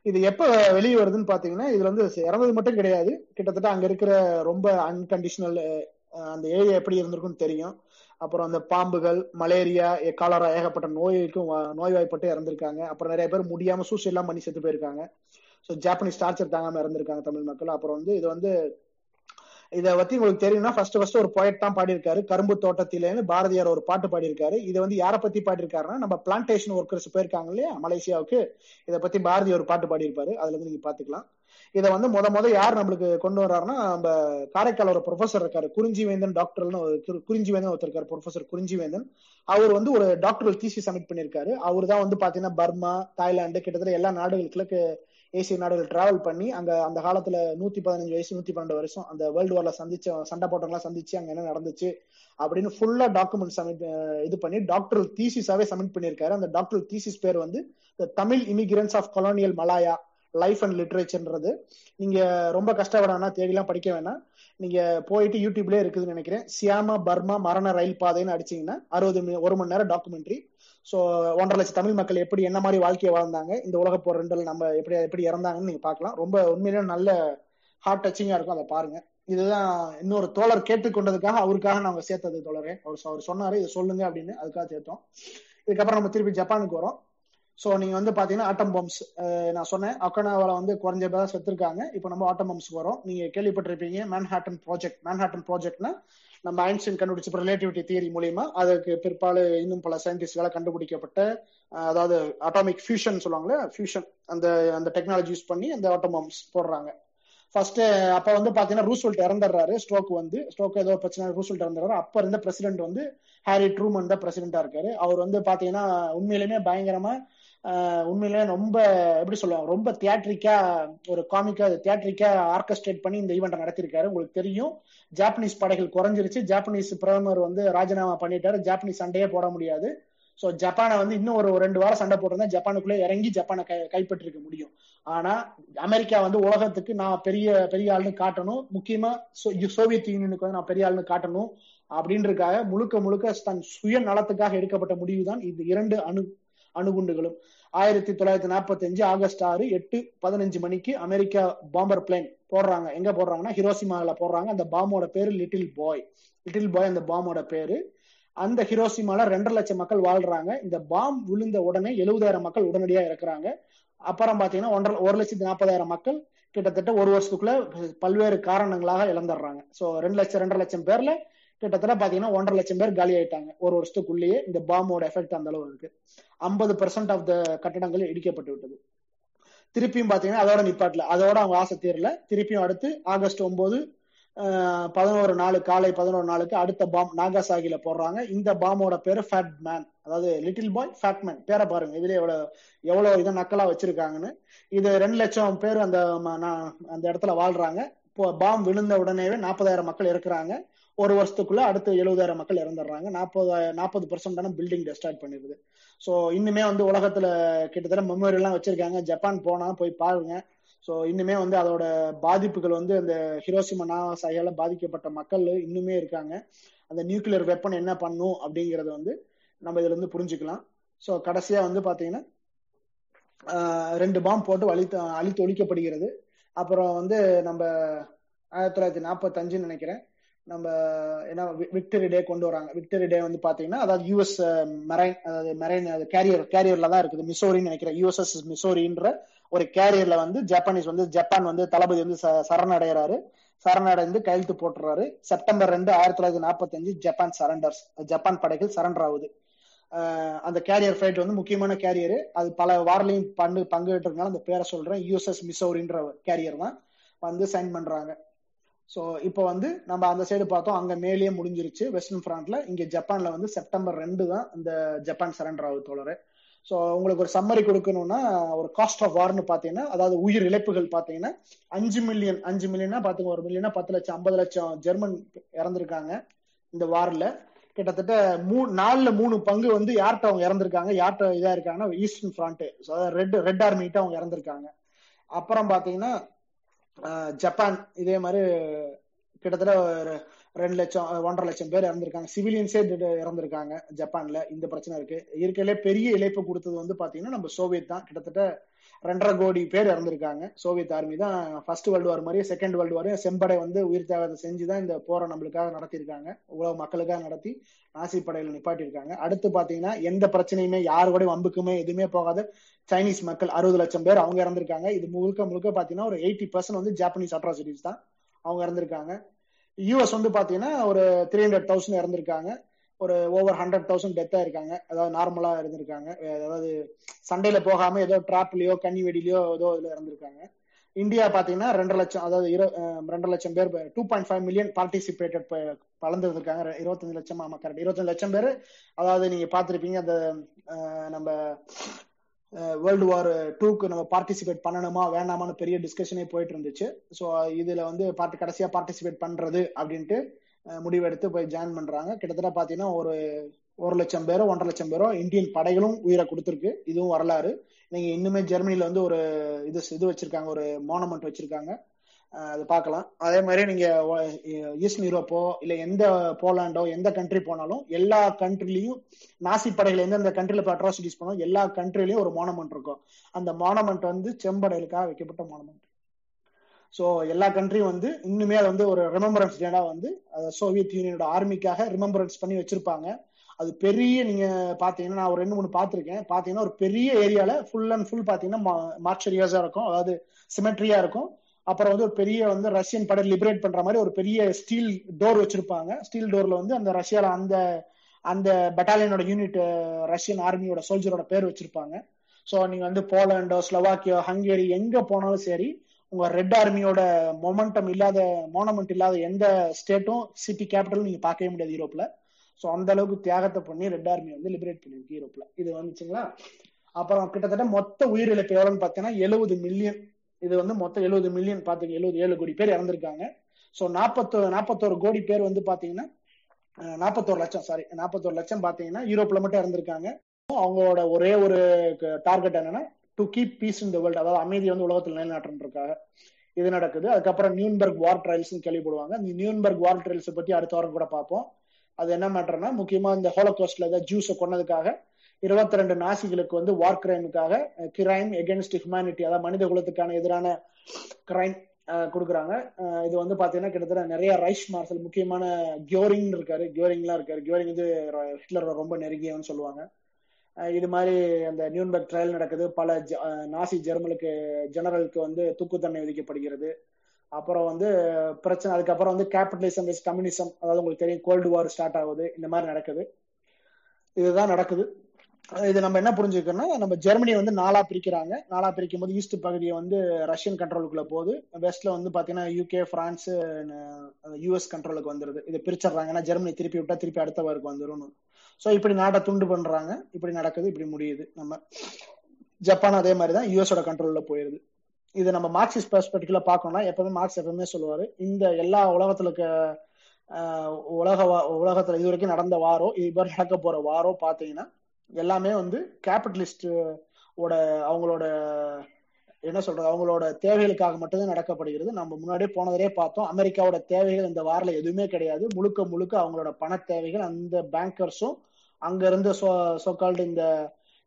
இது எப்ப வெளியே வருதுன்னு பாத்தீங்கன்னா இதுல வந்து இறந்தது மட்டும் கிடையாது. கிட்டத்தட்ட அங்க இருக்கிற ரொம்ப அன்கண்டிஷனல் அந்த ஏரியா எப்படி இருந்திருக்கும்னு தெரியும். அப்புறம் அந்த பாம்புகள் மலேரியா காலரா ஏகப்பட்ட நோய்க்கும் நோய்வாய்ப்பட்டு இறந்திருக்காங்க. அப்புறம் நிறைய பேர் முடியாம சூசைட் எல்லாம் பண்ணி செத்து போயிருக்காங்க. ஸோ ஜாப்பனீஸ் டார்ச்சர் தாங்காம இறந்திருக்காங்க தமிழ் மக்கள். அப்புறம் வந்து இது வந்து இதை பத்தி உங்களுக்கு தெரியும்னா ஃபர்ஸ்ட் ஃபர்ஸ்ட் ஒரு poet தான் பாடியிருக்காரு. கரும்பு தோட்டத்திலேன்னு பாரதியார் ஒரு பாட்டு பாடியிருக்காரு. இதை வந்து யாரை பத்தி பாடியிருக்காருன்னா நம்ம பிளான்டேஷன் ஒர்க்கர்ஸ் போயிருக்காங்க இல்லையா? மலேசியாவுக்கு. இதை பத்தி பாரதி ஒரு பாட்டு பாடியிருப்பாரு. அதுல இருந்து நீங்க பாத்துக்கலாம். இதை வந்து முத முத யார் நம்மளுக்கு கொண்டு வர்றாருன்னா நம்ம காரைக்கால் ஒரு ப்ரொஃபசர் இருக்காரு. குறிஞ்சிவேந்தன் டாக்டர்னு ஒரு குறிஞ்சிவேந்தன் ஒருத்தர் இருக்காரு ப்ரொஃபசர் குறிஞ்சிவேந்தன். அவர் வந்து ஒரு டாக்டரல் தீசி சப்மிட் பண்ணியிருக்காரு. அவர் தான் வந்து பாத்தீங்கன்னா பர்மா தாய்லாந்து கிட்டத்தட்ட எல்லா நாடுகள் கிழக்கு ஏசிய நாடுகள் டிராவல் பண்ணி அங்க அந்த காலத்துல நூத்தி பதினஞ்சு வயசு நூத்தி பன்னெண்டு வருஷம் அந்த வேர்ல்டு வார்ல சந்திச்ச சண்டை போட்டவங்களாம் சந்திச்சு அங்க என்ன நடந்துச்சு அப்படின்னு ஃபுல்லா டாக்குமெண்ட் சப்மிட் இது பண்ணி டாக்டர் தீசிஸாவே சப்மிட் பண்ணியிருக்காரு. அந்த டாக்டர் தீசிஸ் பேர் வந்து Tamil immigrants of colonial Malaya life and லிட்ரேச்சர்ன்றது நீங்க ரொம்ப கஷ்டப்பட வேணாம் தேடிலாம் படிக்க வேணாம். நீங்க போயிட்டு யூடியூப்லயே இருக்குதுன்னு நினைக்கிறேன். சியாமா பர்மா மரண ரயில் பாதைன்னு அடிச்சீங்கன்னா அறுபது ஒரு மணி நேரம் டாக்குமெண்ட்ரி ஸோ ஒன்றரை லட்சம் தமிழ் மக்கள் எப்படி என்ன மாதிரி வாழ்க்கையை வாழ்ந்தாங்க இந்த உலக போர் நம்ம எப்படி எப்படி இறந்தாங்கன்னு நீங்க பார்க்கலாம். ரொம்ப உண்மையிலேயே நல்ல ஹார்ட் டச்சிங்கா இருக்கும் அதை பாருங்க. இதுதான் இன்னொரு தோழர் கேட்டுக்கொண்டதுக்காக அவருக்காக நாங்க சேர்த்தது தோழரே. அவர் அவர் சொன்னாரு இதை சொல்லுங்க அப்படின்னு அதுக்காக சேர்த்தோம். இதுக்கப்புறம் நம்ம திருப்பி ஜப்பானுக்கு வரோம். ஸோ நீங்க வந்து பாத்தீங்கன்னா ஆட்டம் பம்ப்ஸ் நான் சொன்னேன். அக்கனாவால வந்து குறைஞ்ச பேர் செத்துருக்காங்க. இப்போ நம்ம ஆட்டம் பம்ப்ஸ் வரோம். நீங்க கேள்விப்பட்டிருப்பீங்க மேன்ஹாட்டன் ப்ராஜெக்ட் மேன்ஹாட்டன் ப்ராஜெக்ட்னா நம்ம ஐன்ஸ்டைன் கண்டுபிடிச்ச ரிலேட்டிவிட்டி தியரி மூலியமா அதுக்கு பிற்பாடு இன்னும் பல சயின்டிஸ்ட்களால் கண்டுபிடிக்கப்பட்ட அதாவது அட்டாமிக் ஃபியூஷன் சொல்லுவாங்களே ஃபியூஷன் அந்த அந்த டெக்னாலஜி யூஸ் பண்ணி அந்த ஆட்டம் பம்ப்ஸ் போடுறாங்க. ஃபர்ஸ்ட் அப்ப வந்து பாத்தீங்கன்னா ரூஸ்வெல்ட் இறந்துடுறாரு. ஸ்ட்ரோக் வந்து ஸ்ட்ரோக் ஏதோ பிரச்சனை ரூஸ்வெல்ட் இறந்துடுறாரு. அப்ப இருந்த பிரசிடென்ட் வந்து ஹாரி ட்ரூமன் தான் பிரசிடென்டா இருக்காரு. அவர் வந்து பாத்தீங்கன்னா உண்மையிலுமே பயங்கரமா உண்மையிலே ரொம்ப எப்படி சொல்லுவாங்க ரொம்ப தியேட்ரிக்கா ஒரு காமிக்கா தியேட்ரிக்கா ஆர்கஸ்ட்ரேட் பண்ணி இந்த ஈவெண்ட்டை நடத்திருக்காரு உங்களுக்கு தெரியும் ஜாப்பனீஸ் படைகள் குறைஞ்சிருச்சு. ஜாப்பனீஸ் பிரதமர் வந்து ராஜினாமா பண்ணிட்டாரு. ஜாப்பனீஸ் சண்டையே போட முடியாது. சோ ஜப்பானை வந்து இன்னும் ஒரு ரெண்டு வாரம் சண்டை போட்டிருந்தா ஜப்பானுக்குள்ளே இறங்கி ஜப்பானை கை கைப்பற்றிருக்க முடியும். ஆனா அமெரிக்கா வந்து உலகத்துக்கு நான் பெரிய பெரிய ஆள்னு காட்டணும். முக்கியமா சோ- சோவியத் யூனியனுக்கு வந்து நான் பெரிய ஆளுன்னு காட்டணும். அப்படின்றதுக்காக முழுக்க முழுக்க தன் சுய நலத்துக்காக எடுக்கப்பட்ட முடிவு தான் இந்த இரண்டு அணு அணுகுண்டுகளும். ஆயிரத்தி தொள்ளாயிரத்தி நாற்பத்தி அஞ்சு ஆகஸ்ட் ஆறு எட்டு பதினஞ்சு மணிக்கு அமெரிக்கா பாம்பர் பிளேன் போடுறாங்க. எங்க போடுறாங்கன்னா? ஹிரோசிமால போடுறாங்க. அந்த பாம்போட பேரு லிட்டில் பாய் லிட்டில் பாய் அந்த பாம்போட பேரு. அந்த ஹிரோசிமால ரெண்டரை லட்சம் மக்கள் வாழ்றாங்க. இந்த பாம் விழுந்த உடனே எழுபதாயிரம் மக்கள் உடனடியா இறக்குறாங்க. அப்புறம் பாத்தீங்கன்னா ஒன்றரை ஒரு லட்சத்தி நாற்பதாயிரம் மக்கள் கிட்டத்தட்ட ஒரு வருஷத்துக்குள்ள பல்வேறு காரணங்களாக இழந்துடுறாங்க. சோ ரெண்டு லட்சம் ரெண்டரை லட்சம் பேர்ல கிட்டத்தட்ட பாத்தீங்கன்னா ஒன்றரை லட்சம் பேர் காலி ஆயிட்டாங்க. ஒரு வருஷத்துக்குள்ளேயே இந்த பாம்போட எஃபெக்ட் அந்த அளவு இருக்கு. ஐம்பது பெர்சென்ட் ஆஃப் த கட்டடங்கள் இடிக்கப்பட்டு விட்டது. திருப்பியும் பாத்தீங்கன்னா அதோட நிப்பாட்டல. அதோட அவங்க ஆசை தீரல. திருப்பியும் அடுத்து ஆகஸ்ட் ஒன்பது பதினோரு நாலு காலை பதினோரு நாளுக்கு அடுத்த பாம் நாகாசாகில போடுறாங்க. இந்த பாமோட பேரு ஃபேட் மேன் அதாவது லிட்டில் பாய் ஃபேட் மேன் பேரை பாருங்க. இதுல எவ்வளவு எவ்வளவு இதை நக்கலா வச்சிருக்காங்கன்னு. இது ரெண்டு லட்சம் பேர் அந்த ம- அந்த இடத்துல வாழ்றாங்க. இப்போ பாம் விழுந்த உடனேவே நாற்பதாயிரம் மக்கள் இருக்கிறாங்க ஒரு வருஷத்துக்குள்ள அடுத்து எழுபதாயிரம் மக்கள் இறந்துடுறாங்க. நாற்பது நாற்பது பர்சன்டான பில்டிங் டெஸ்ட்ராய்ட் பண்ணிருது. ஸோ இன்னுமே வந்து உலகத்துல கிட்டத்தட்ட மெமோரியல்லாம் வச்சிருக்காங்க. ஜப்பான் போனா போய் பாருங்க. ஸோ இன்னுமே வந்து அதோட பாதிப்புகள் வந்து அந்த ஹிரோசிமா நாகாசாகியால பாதிக்கப்பட்ட மக்கள் இன்னுமே இருக்காங்க. அந்த நியூக்ளியர் வெப்பன் என்ன பண்ணும் அப்படிங்கறத வந்து நம்ம இதுல இருந்து புரிஞ்சுக்கலாம். ஸோ கடைசியா வந்து பாத்தீங்கன்னா ரெண்டு பாம்பு போட்டு அழித்து அழித்து ஒழிக்கப்படுகிறது. அப்புறம் வந்து நம்ம ஆயிரத்தி தொள்ளாயிரத்தி நாற்பத்தஞ்சுன்னு நினைக்கிறேன். நம்ம என்ன விக்டரி டே கொண்டு வராங்க. விக்டரி டே வந்து பாத்தீங்கன்னா அதாவது யூஎஸ் மெரைன் அதாவது மெரைன் கேரியர் கேரியர்ல தான் இருக்குது. மிசோரின்னு நினைக்கிறேன். யூஎஸ்எஸ் மிசோரின்ற ஒரு கேரியர்ல வந்து ஜப்பானீஸ் வந்து ஜப்பான் வந்து தளபதி வந்து ச- சரணடைகிறாரு சரணடைந்து கையெழுத்து போட்டுறாரு. செப்டம்பர் ரெண்டு ஆயிரத்தி தொள்ளாயிரத்தி நாற்பத்தஞ்சு ஜப்பான் சரண்டர்ஸ் ஜப்பான் படைகள் சரண்டர் ஆகுது. அந்த கேரியர் ஃபிளைட் வந்து முக்கியமான கேரியர் அது பல வாரிலையும் பங்கு பங்குகிட்டு அந்த பேரை சொல்றேன். யூஎஸ்எஸ் மிசோரின்ற கேரியர் தான் வந்து சைன் பண்றாங்க. ஸோ இப்போ வந்து நம்ம அந்த சைடு பார்த்தோம். அங்க மேலேயே முடிஞ்சிருச்சு. வெஸ்டர்ன் ஃப்ராண்ட்ல இங்க ஜப்பான்ல வந்து செப்டம்பர் ரெண்டு தான் இந்த ஜப்பான் சரண்டர் ஆகுது தோழரு. ஸோ உங்களுக்கு ஒரு சம்மரி கொடுக்கணும்னா ஒரு காஸ்ட் ஆஃப் வார்னு பாத்தீங்கன்னா அதாவது உயிர் இழப்புகள் பாத்தீங்கன்னா அஞ்சு மில்லியன் அஞ்சு மில்லியனா பாத்துங்க ஒரு மில்லியனா பத்து லட்சம் ஐம்பது லட்சம் ஜெர்மன் இறந்திருக்காங்க இந்த வார்ல கிட்டத்தட்ட மூ நாலுல மூணு பங்கு வந்து யார்கிட்ட அவங்க இறந்திருக்காங்க? யார்கிட்ட இதா இருக்காங்கன்னா ஈஸ்டர்ன் ஃப்ரண்ட் ரெட் ரெட் ஆர்மிகிட்ட அவங்க இறந்திருக்காங்க. அப்புறம் பாத்தீங்கன்னா ஜப்பான் இதே மாதிரி கிட்டத்தட்ட ஒரு ரெண்டு லட்சம் ஒன்றரை லட்சம் பேர் இறந்திருக்காங்க. சிவிலியன்ஸே இறந்திருக்காங்க ஜப்பான்ல. இந்த பிரச்சனை இருக்கு. இயற்கையிலே பெரிய இழைப்பு கொடுத்தது வந்து பாத்தீங்கன்னா நம்ம சோவியத் தான். கிட்டத்தட்ட ரெண்டரை கோடி பேர் இறந்திருக்காங்க. சோவியத் ஆர்மி தான் ஃபர்ஸ்ட் வேர்ல்டு வார் மாதிரியே செகண்ட் வேர்ல்டு வாரையும் செம்படை வந்து உயிர் தியாகத்தை செஞ்சுதான் இந்த போரை நம்மளுக்காக நடத்தியிருக்காங்க. உலக மக்களுக்காக நடத்தி நாசி படையில நிப்பாட்டியிருக்காங்க. அடுத்து பாத்தீங்கன்னா எந்த பிரச்சனையுமே யாரு கூட வம்புக்குமே எதுவுமே போகாத சைனீஸ் மக்கள் அறுபது லட்சம் பேர் அவங்க இறந்திருக்காங்க. இது முழுக்க முழுக்க பாத்தீங்கன்னா ஒரு எயிட்டி பர்சன்ட் வந்து ஜாப்பனீஸ் அட்ராசிட்டிஸ் தான் அவங்க இறந்திருக்காங்க. யூஎஸ் வந்து பாத்தீங்கன்னா ஒரு த்ரீ ஹண்ட்ரட் தௌசண்ட் இறந்திருக்காங்க. ஒரு ஓவர் ஹண்ட்ரட் தௌசண்ட் டெத்தா இருக்காங்க. அதாவது நார்மலா இருந்திருக்காங்க. அதாவது சண்டையில போகாம ஏதோ டிராப்லயோ கன்னி வெடிலையோ ஏதோ இதுல இறந்திருக்காங்க. இந்தியா பாத்தீங்கன்னா ரெண்டு லட்சம் அதாவது ரெண்டு லட்சம் பேர் two point five million participated கலந்துருக்காங்க இருபத்தஞ்சு லட்சம் ஆமா கரெக்ட் இருபத்தஞ்சு லட்சம் பேர் அதாவது நீங்க பாத்திருப்பீங்க அந்த நம்ம வேர்ல்டு வார் டூக்கு நம்ம பார்ட்டிசிபேட் பண்ணணுமா வேணாமான்னு பெரிய டிஸ்கஷனே போயிட்டு இருந்துச்சு ஸோ இதுல வந்து பார்ட்டி கடைசியா பார்ட்டிசிபேட் பண்றது அப்படின்ட்டு முடிவெடுத்து போய் ஜாயின் பண்றாங்க. கிட்டத்தட்ட பாத்தீங்கன்னா ஒரு ஒரு லட்சம் பேரோ ஒன்றரை லட்சம் பேரோ இந்தியன் படைகளும் உயிரை கொடுத்துருக்கு. இதுவும் வரலாறு. நீங்க இன்னுமே ஜெர்மனில வந்து ஒரு இது இது வச்சிருக்காங்க ஒரு மோனமெண்ட் வச்சிருக்காங்க. அது பார்க்கலாம். அதே மாதிரி நீங்க ஈஸ்ட் யூரோப்போ இல்ல எந்த போலாண்டோ எந்த கண்ட்ரி போனாலும் எல்லா கண்ட்ரிலையும் நாசி படைகள் எந்தெந்த கண்ட்ரில இப்போ அட்ராசிட்டிஸ் போனோம் எல்லா கண்ட்ரிலையும் ஒரு மோனமெண்ட் இருக்கும். அந்த மோனமெண்ட் வந்து செம்படைகளுக்காக வைக்கப்பட்ட மோனமெண்ட் ஸோ எல்லா கண்ட்ரியும் வந்து இன்னுமே அது வந்து ஒரு ரிமம்பரன்ஸ் டேடா வந்து சோவியத் யூனியனோட ஆர்மிக்காக ரிமெம்பரன்ஸ் பண்ணி வச்சிருப்பாங்க. அது பெரிய நீங்க பாத்தீங்கன்னா நான் ஒரு ரெண்டு மூணு பாத்திருக்கேன் பாத்தீங்கன்னா ஒரு பெரிய ஏரியால ஃபுல் அண்ட் ஃபுல் பாத்தீங்கன்னா மார்ச்சரியாஸா இருக்கும். அதாவது சிமெட்ரியா இருக்கும். அப்புறம் வந்து ஒரு பெரிய வந்து ரஷ்யன் படை லிபரேட் பண்ற மாதிரி ஒரு பெரிய ஸ்டீல் டோர் வச்சிருப்பாங்க. ஸ்டீல் டோர்ல வந்து அந்த ரஷ்யால அந்த அந்த பட்டாலியனோட யூனிட் ரஷ்யன் ஆர்மியோட சோல்ஜரோட பேர் வச்சிருப்பாங்க. ஸோ நீங்க வந்து போலாண்டோ ஸ்லோவாக்கியோ ஹங்கேரி எங்க போனாலும் சரி உங்க ரெட் ஆர்மியோட மொமெண்டம் இல்லாத மோனமெண்ட் இல்லாத எந்த ஸ்டேட்டும் சிட்டி கேபிட்டலும் நீங்க பார்க்கவே முடியாது யூரோப்ல. ஸோ அந்த அளவுக்கு தியாகத்தை பண்ணி ரெட் ஆர்மி வந்து லிபரேட் பண்ணிருக்கு யூரோப்ல. இது வந்துச்சுங்களா? அப்புறம் கிட்டத்தட்ட மொத்த உயிரிழப்பு எவ்வளவுன்னு பார்த்தீங்கன்னா எழுபது மில்லியன் இது வந்து மொத்தம் எழுபது மில்லியன் பாத்துங்க எழுபது ஏழு கோடி பேர் இறந்திருக்காங்க. ஸோ நாற்பத்தோ நாற்பத்தோரு கோடி பேர் வந்து பாத்தீங்கன்னா நாற்பத்தோரு லட்சம் சாரி நாற்பத்தோரு லட்சம் பாத்தீங்கன்னா யூரோப்ல மட்டும் இறந்திருக்காங்க. அவங்களோட ஒரே ஒரு டார்கெட் என்னன்னா to keep peace in the world அதாவது அமைதி வந்து உலகத்தில் நிலைநாட்டுறதுக்காக இது நடக்குது. அதுக்கப்புறம் நியூன்பர்க் வார் ட்ரையல்ஸ் கேள்விப்படுவாங்க. இந்த நியூன்பர்க் வார் ட்ரையல்ஸ் பத்தி அடுத்த வாரம் கூட பார்ப்போம். அது என்ன மேட்டர்னா முக்கியமா இந்த ஹோலோகாஸ்ட்ல ஏதாவது ஜூஸை கொன்னதுக்காக இருபத்தி ரெண்டு நாசிகளுக்கு வந்து வார் கிரைமுக்காக கிரைம் எகென்ஸ்ட் ஹியூமனிட்டி அதாவது மனித குலத்துக்கான எதிரான கிரைம் கொடுக்குறாங்க. இது வந்து பாத்தீங்கன்னா கிட்டத்தட்ட நிறைய ரைஸ் மார்சல் முக்கியமான கியோரிங் இருக்காரு. கியோரிங்லாம் இருக்காரு. கியோரிங் வந்து ஹிட்லர் ரொம்ப நெருங்கியவன்னு சொல்லுவாங்க. இது மாதிரி அந்த நியூன்பர்க் ட்ரையல் நடக்குது. பல நாசி ஜெர்மனுக்கு ஜெனரலுக்கு வந்து தூக்கு தண்டனை விதிக்கப்படுகிறது. அப்புறம் வந்து பிரச்சனை அதுக்கப்புறம் வந்து கேபிட்டலிசம் இஸ் கம்யூனிசம் அதாவது உங்களுக்கு தெரியும் கோல்டு வார் ஸ்டார்ட் ஆகுது. இந்த மாதிரி நடக்குது. இதுதான் நடக்குது. இது நம்ம என்ன புரிஞ்சுக்கணும்னா நம்ம ஜெர்மனியை வந்து நாலா பிரிக்கிறாங்க. நாலா பிரிக்கும் போது ஈஸ்ட் பகுதியை வந்து ரஷ்யன் கண்ட்ரோலுக்குள்ள போகுது. வெஸ்ட்ல வந்து பாத்தீங்கன்னா யூகே பிரான்ஸ் யூஎஸ் கண்ட்ரோலுக்கு வந்துருது. இதை பிரிச்சிடுறாங்கன்னா ஜெர்மனி திருப்பி விட்டா திருப்பி அடுத்த வாருக்கு வந்துடும் ஸோ இப்படி நாட்டை துண்டு பண்றாங்க. இப்படி நடக்குது இப்படி முடியுது. நம்ம ஜப்பான் அதே மாதிரி தான் யூஎஸோட கண்ட்ரோல்ல போயிருது. இது நம்ம மார்க்சிஸ்ட் பெர்ஸ்பெக்டிவ்ல பார்க்கணும்னா எப்பவுமே மார்க்ஸ் எப்பவுமே சொல்லுவாரு. இந்த எல்லா உலகத்துல இருக்க உலக உலகத்துல இது வரைக்கும் நடந்த வாரோ இது மாதிரி நடக்க போற வாரோ பாத்தீங்கன்னா எல்லாமே வந்து கேபிட்டலிஸ்ட் ஓட அவங்களோட என்ன சொல்றது அவங்களோட தேவைகளுக்காக மட்டும்தான் நடக்கப்படுகிறது. நம்ம முன்னாடியே போனதே பார்த்தோம். அமெரிக்காவோட தேவைகள் இந்த வாரில எதுவுமே கிடையாது. முழுக்க முழுக்க அவங்களோட பண தேவைகள் அந்த பேங்கர்ஸும் அங்க இருந்த சோகால்டு இந்த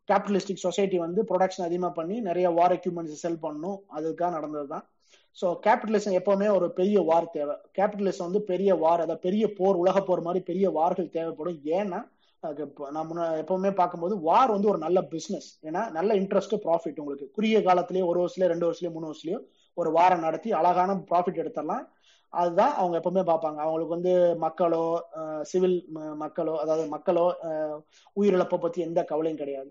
கேபிட்டலிஸ்டிக் சொசைட்டி வந்து ப்ரொடக்ஷன் அதிகமாக பண்ணி நிறைய வார் எக்யூப்மெண்ட்ஸ் செல் பண்ணும். அதுக்காக நடந்தது தான் ஸோ கேபிட்டலிசம் எப்பவுமே ஒரு பெரிய வார் தேவை. கேபிட்டலிசம் வந்து பெரிய வார் அதாவது பெரிய போர் உலக போர் மாதிரி பெரிய வார்கள் தேவைப்படும். ஏன்னா நான் முன்ன எப்பவுமே பார்க்கும்போது வார் வந்து ஒரு நல்ல பிசினஸ் ஏன்னா நல்ல இன்ட்ரெஸ்ட் ப்ராஃபிட் உங்களுக்கு. குறுகிய காலத்திலேயே ஒரு வருஷத்துலயோ ரெண்டு வருஷத்துலயோ மூணு வருஷத்துலயோ ஒரு வாரம் நடத்தி அழகான ப்ராஃபிட் எடுத்துடலாம். அதுதான் அவங்க எப்பவுமே பார்ப்பாங்க. அவங்களுக்கு வந்து மக்களோ சிவில் மக்களோ அதாவது மக்களோ உயிரிழப்பை பத்தி எந்த கவலையும் கிடையாது.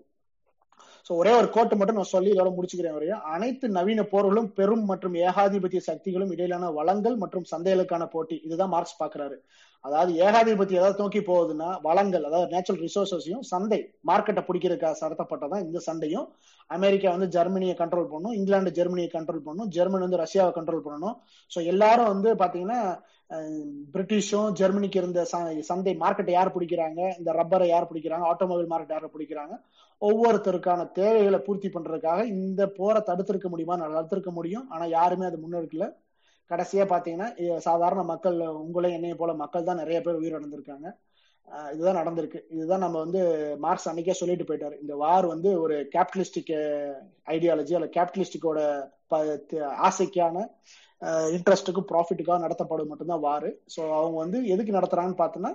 ஸோ ஒரே ஒரு கோட்டு மட்டும் நான் சொல்லி இதோட முடிச்சுக்கிறேன் வரையும் அனைத்து நவீன போர்களும் பெரும் மற்றும் ஏகாதிபத்திய சக்திகளும் இடையிலான வளங்கள் மற்றும் சந்தைகளுக்கான போட்டி. இதுதான் மார்க்ஸ் பாக்குறாரு அதாவது ஏகாதிபத்தியம் ஏதாவது நோக்கி போகுதுன்னா வளங்கள் அதாவது நேச்சுரல் ரிசோர்சஸையும் சந்தை மார்க்கெட்டை பிடிக்கிறதுக்காக நடத்தப்பட்டதான் இந்த சண்டையும் அமெரிக்கா வந்து ஜெர்மனியை கண்ட்ரோல் பண்ணும் இங்கிலாந்து ஜெர்மனியை கண்ட்ரோல் பண்ணும் ஜெர்மனி வந்து ரஷ்யாவை கண்ட்ரோல் பண்ணணும். ஸோ எல்லாரும் வந்து பாத்தீங்கன்னா பிரிட்டிஷும் ஜெர்மனிக்கு இருந்த சந்தை மார்க்கெட்டை யார் பிடிக்கிறாங்க? இந்த ரப்பரை யார் பிடிக்கிறாங்க? ஆட்டோமொபைல் மார்க்கெட் யார் பிடிக்கிறாங்க? ஒவ்வொருத்தருக்கான தேவைகளை பூர்த்தி பண்றதுக்காக இந்த போரை தடுத்திருக்க முடியுமா? தடுத்திருக்க முடியும். ஆனா யாருமே அது முன்னெடுக்கல. கடைசியா பாத்தீங்கன்னா சாதாரண மக்கள் உங்களே என்னைய போல மக்கள் தான் நிறைய பேர் உயிரிழந்திருக்காங்க. இதுதான் நடந்திருக்கு. இதுதான் நம்ம வந்து மார்க்ஸ் அன்னைக்கே சொல்லிட்டு போயிட்டாரு. இந்த வார் வந்து ஒரு கேபிட்டலிஸ்டிக் ஐடியாலஜி அல்ல கேபிட்டலிஸ்டிக்கோட ஆசைக்கான இன்ட்ரெஸ்ட்டுக்கு ப்ராஃபிட்டுக்காக நடத்தப்படும் மட்டும்தான் வாரு. ஸோ அவங்க வந்து எதுக்கு நடத்துறாங்கன்னு பார்த்தோன்னா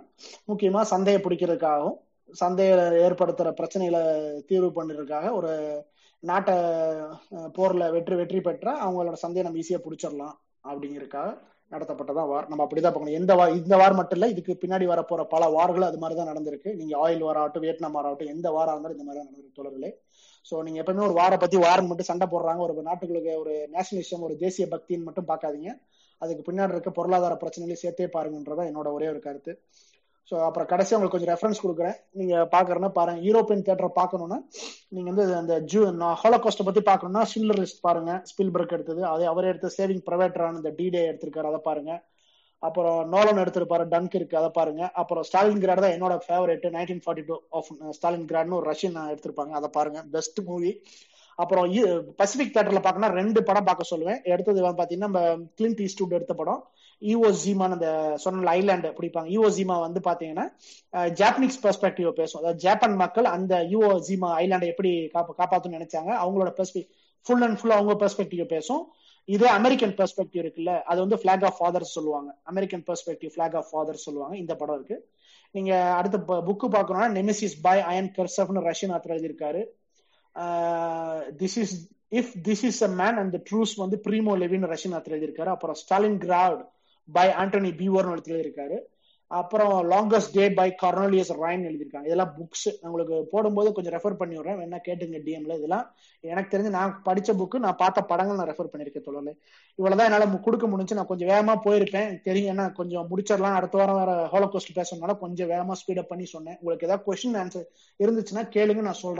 முக்கியமா சந்தையை பிடிக்கிறதுக்காகவும் சந்தையில ஏற்படுத்துற பிரச்சனைகளை தீர்வு பண்ணுறதுக்காக ஒரு நாட்டை போர்ல வெற்றி வெற்றி பெற்றால் அவங்களோட சந்தையை நம்ம ஈஸியாக பிடிச்சிடலாம். அப்படிங்கிறதுக்காக நடத்தப்பட்டதா வார். நம்ம அப்படிதான் பார்க்கணும். எந்த வார் இந்த வார் மட்டும் இல்ல இதுக்கு பின்னாடி வரப்போற பல வார்கள் அது மாதிரி தான் நடந்திருக்கு. நீங்க ஆயில் வார் ஆகட்டும் வியட்நாம் வார் ஆகட்டும் எந்த வாரம் இருந்தாலும் இந்த மாதிரி தான் நடந்திருக்கு தொடர்களே ஸோ நீங்க எப்பவுமே ஒரு வாரை பத்தி வாரம் மட்டும் சண்டை போடுறாங்க. ஒரு நாட்டுகளுக்கு ஒரு நேஷனலிசம் ஒரு தேசிய பக்தின்னு மட்டும் பார்க்காதீங்க. அதுக்கு பின்னாடி இருக்க பொருளாதார பிரச்சனைகளையும் சேர்த்தே பாருங்கன்றதான் என்னோட ஒரே ஒரு கருத்து. ஸோ அப்புறம் கடைசி உங்களுக்கு கொஞ்சம் ரெஃபரன்ஸ் கொடுக்குறேன். நீங்க பாக்குறேன்னா பாருங்க. யூரோப்பியன் தேட்டரை பார்க்கணும்னா நீங்க வந்து அந்த ஜூ ஹோலோகாஸ்ட பத்தி பார்க்கணும்னா சில்லர் லிஸ்ட் பாருங்க. ஸ்பில்பர்க் எடுத்தது. அதே அவரே எடுத்த சேவிங் ப்ரைவேட்டரான இந்த டிடே எடுத்திருக்காரு அதை பாருங்க. அப்புறம் நோலன் எடுத்திருப்பாரு டங்க் இருக்கு அதை பாருங்க. அப்புறம் ஸ்டாலின் கிராட் தான் என்னோட favourite nineteen forty two of Stalin கிராட்னு ஒரு ரஷ்யன் எடுத்திருப்பாங்க. அதை பாருங்க. பெஸ்ட் மூவி அப்புறம் பசிபிக் தேட்டர்ல பாக்கணும்னா ரெண்டு படம் பார்க்க சொல்லுவேன். எடுத்தது பாத்தீங்கன்னா நம்ம கிளின்ட் ஈஸ்டூட் எடுத்த படம். ஈவோ ஜீமான் அந்த சொன்ன ஐலாண்டு பிடிப்பாங்க. ஈவோ ஜீமா வந்து பாத்தீங்கன்னா ஜாப்பனீஸ் பெர்ஸ்பெக்டிவ் பேசும். அதாவது ஜப்பான் மக்கள் அந்த ஈவோ ஜீமா ஐலாண்டை எப்படி காப்பாத்தணும்னு நினைச்சாங்க. அவங்களோட பெர்ஸ்பெக்ட் ஃபுல் அண்ட் ஃபுல் அவங்க பெர்ஸ்பெக்டிவ் பேசும். இதே அமெரிக்கன் பெர்ஸ்பெக்டிவ் இருக்குல்ல அது வந்து பிளாக் ஆஃப் ஃபாதர்ஸ் சொல்லுவாங்க. American perspective flag of fathers சொல்லுவாங்க. இந்த படம் இருக்கு. நீங்க அடுத்த புக்கு பாக்கணும்னா நெமிசிஸ் பாய் அயன் கர்சப்னு ரஷ்யன் ஆத்தர் எழுதியிருக்காரு. This is if this is a man and truce வந்து ப்ரீமோ லெவின் ரஷ்யன் ஆத்தர் எழுதியிருக்காரு. அப்புறம் ஸ்டாலின் கிராவ்ட் பை ஆண்டனி பீவர்னு எழுதியிருக்காரு அப்புறம் லாங்கஸ்ட் டே பை கார்னோலியஸ் ராயின் எழுதியிருக்காங்க. இதெல்லாம் புக்ஸ் உங்களுக்கு போடும்போது கொஞ்சம் ரெஃபர் பண்ணி விடுறேன். வேணா கேட்டுங்க டிஎம்ல இதெல்லாம். எனக்கு தெரிஞ்சு நான் படிச்ச புக்கு நான் பார்த்த படங்கள் நான் ரெஃபர் பண்ணியிருக்கேன் தொடர்ந்து இவ்வளவுதான் என்னால கொடுக்க முடிஞ்சு நான் கொஞ்சம் வேகமா போயிருப்பேன். தெரியும் ஏன்னா கொஞ்சம் முடிச்சிடலாம். அடுத்த வாரம் வேற ஹோலோகோஸ்ட் பேசுறதுனால கொஞ்சம் வேகமா ஸ்பீடப் பண்ணி சொன்னேன். உங்களுக்கு ஏதாவது கொஸ்டின் ஆன்சர் இருந்துச்சுன்னா கேளுங்க நான் சொல்றேன்.